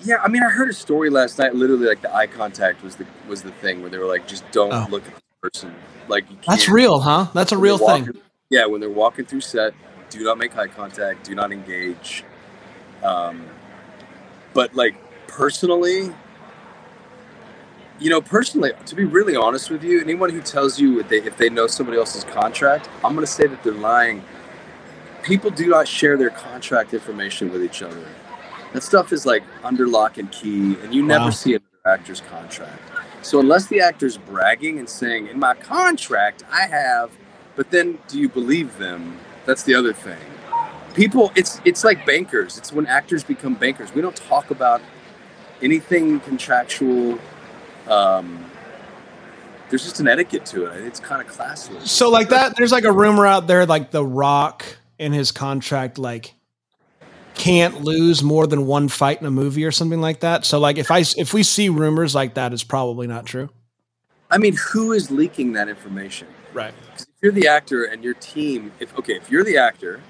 Yeah, I mean, I heard a story last night. Literally, like the eye contact was the was the thing where they were like, just don't Oh. look at the person. Like That's real, huh? That's a real thing. walking- Yeah, when they're walking through set, do not make eye contact. Do not engage. Um, but like personally, you know, personally, to be really honest with you, anyone who tells you if they, if they know somebody else's contract, I'm going to say that they're lying. People do not share their contract information with each other. That stuff is like under lock and key, and you never see another actor's contract. So unless the actor's bragging and saying, "In my contract, I have," but then do you believe them? That's the other thing. People, it's it's like bankers. It's when actors become bankers. We don't talk about anything contractual. Um, there's just an etiquette to it. It's kind of classless. So like that, there's like a rumor out there, like The Rock in his contract, like can't lose more than one fight in a movie or something like that. So like if I if we see rumors like that, it's probably not true. I mean, who is leaking that information? Right. if you're the actor and your team, if okay, if you're the actor,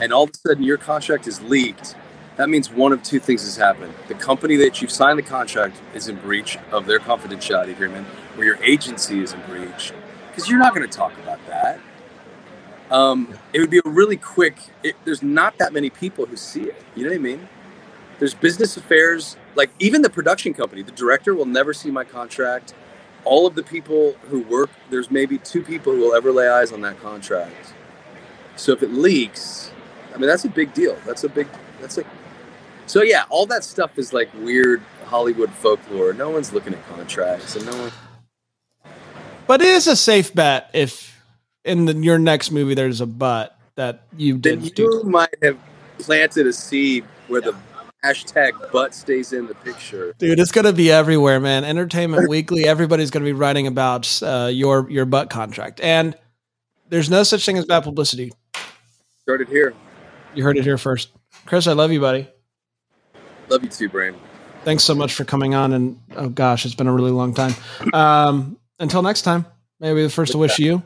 and all of a sudden your contract is leaked, that means one of two things has happened: the company that you've signed the contract is in breach of their confidentiality agreement, or your agency is in breach, because you're not going to talk about. Um, it would be a really quick. It, there's not that many people who see it. You know what I mean? There's business affairs, like even the production company. The director will never see my contract all of the people who work there's maybe two people who will ever lay eyes on that contract so if it leaks i mean that's a big deal that's a big that's like so yeah all that stuff is like weird hollywood folklore no one's looking at contracts and no one But it is a safe bet if in the, your next movie there's a but that you then did you do. might have planted a seed where the hashtag butt stays in the picture Dude, it's gonna be everywhere, man. Entertainment Weekly, everybody's gonna be writing about uh, your your butt contract, and there's no such thing as bad publicity. started here You heard it here first, Chris. I love you, buddy. love you too Brian Thanks so much for coming on, and oh gosh, it's been a really long time. Um, until next time, maybe the first to wish you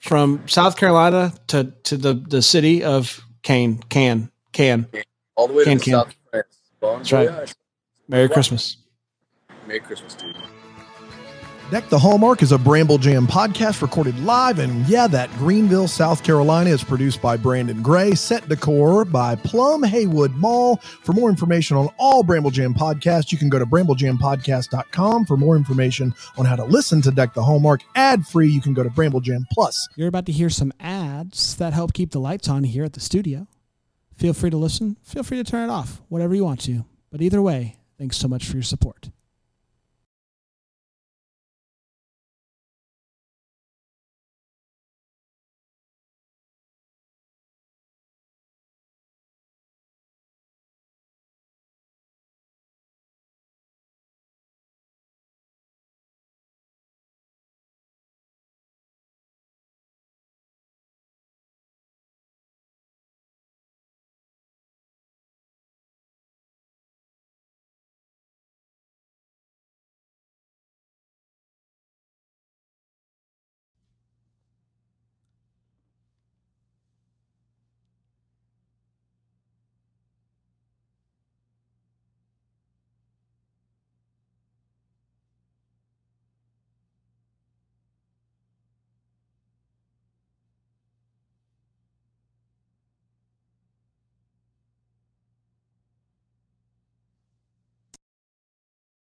from South Carolina to to the the city of Kane, Can, Can. all the way to Can, the can. south france bon That's right. Merry Christmas. merry christmas dude Deck the Hallmark is a Bramble Jam podcast recorded live, and yeah, that Greenville, South Carolina is produced by Brandon Gray, set decor by Plum Haywood Mall. For more information on all Bramble Jam podcasts, you can go to bramblejampodcast.com. For more information on how to listen to Deck the Hallmark ad free, you can go to Bramble Jam Plus. You're about to hear some ads that help keep the lights on here at the studio. Feel free to listen, feel free to turn it off, whatever you want to. But either way, thanks so much for your support.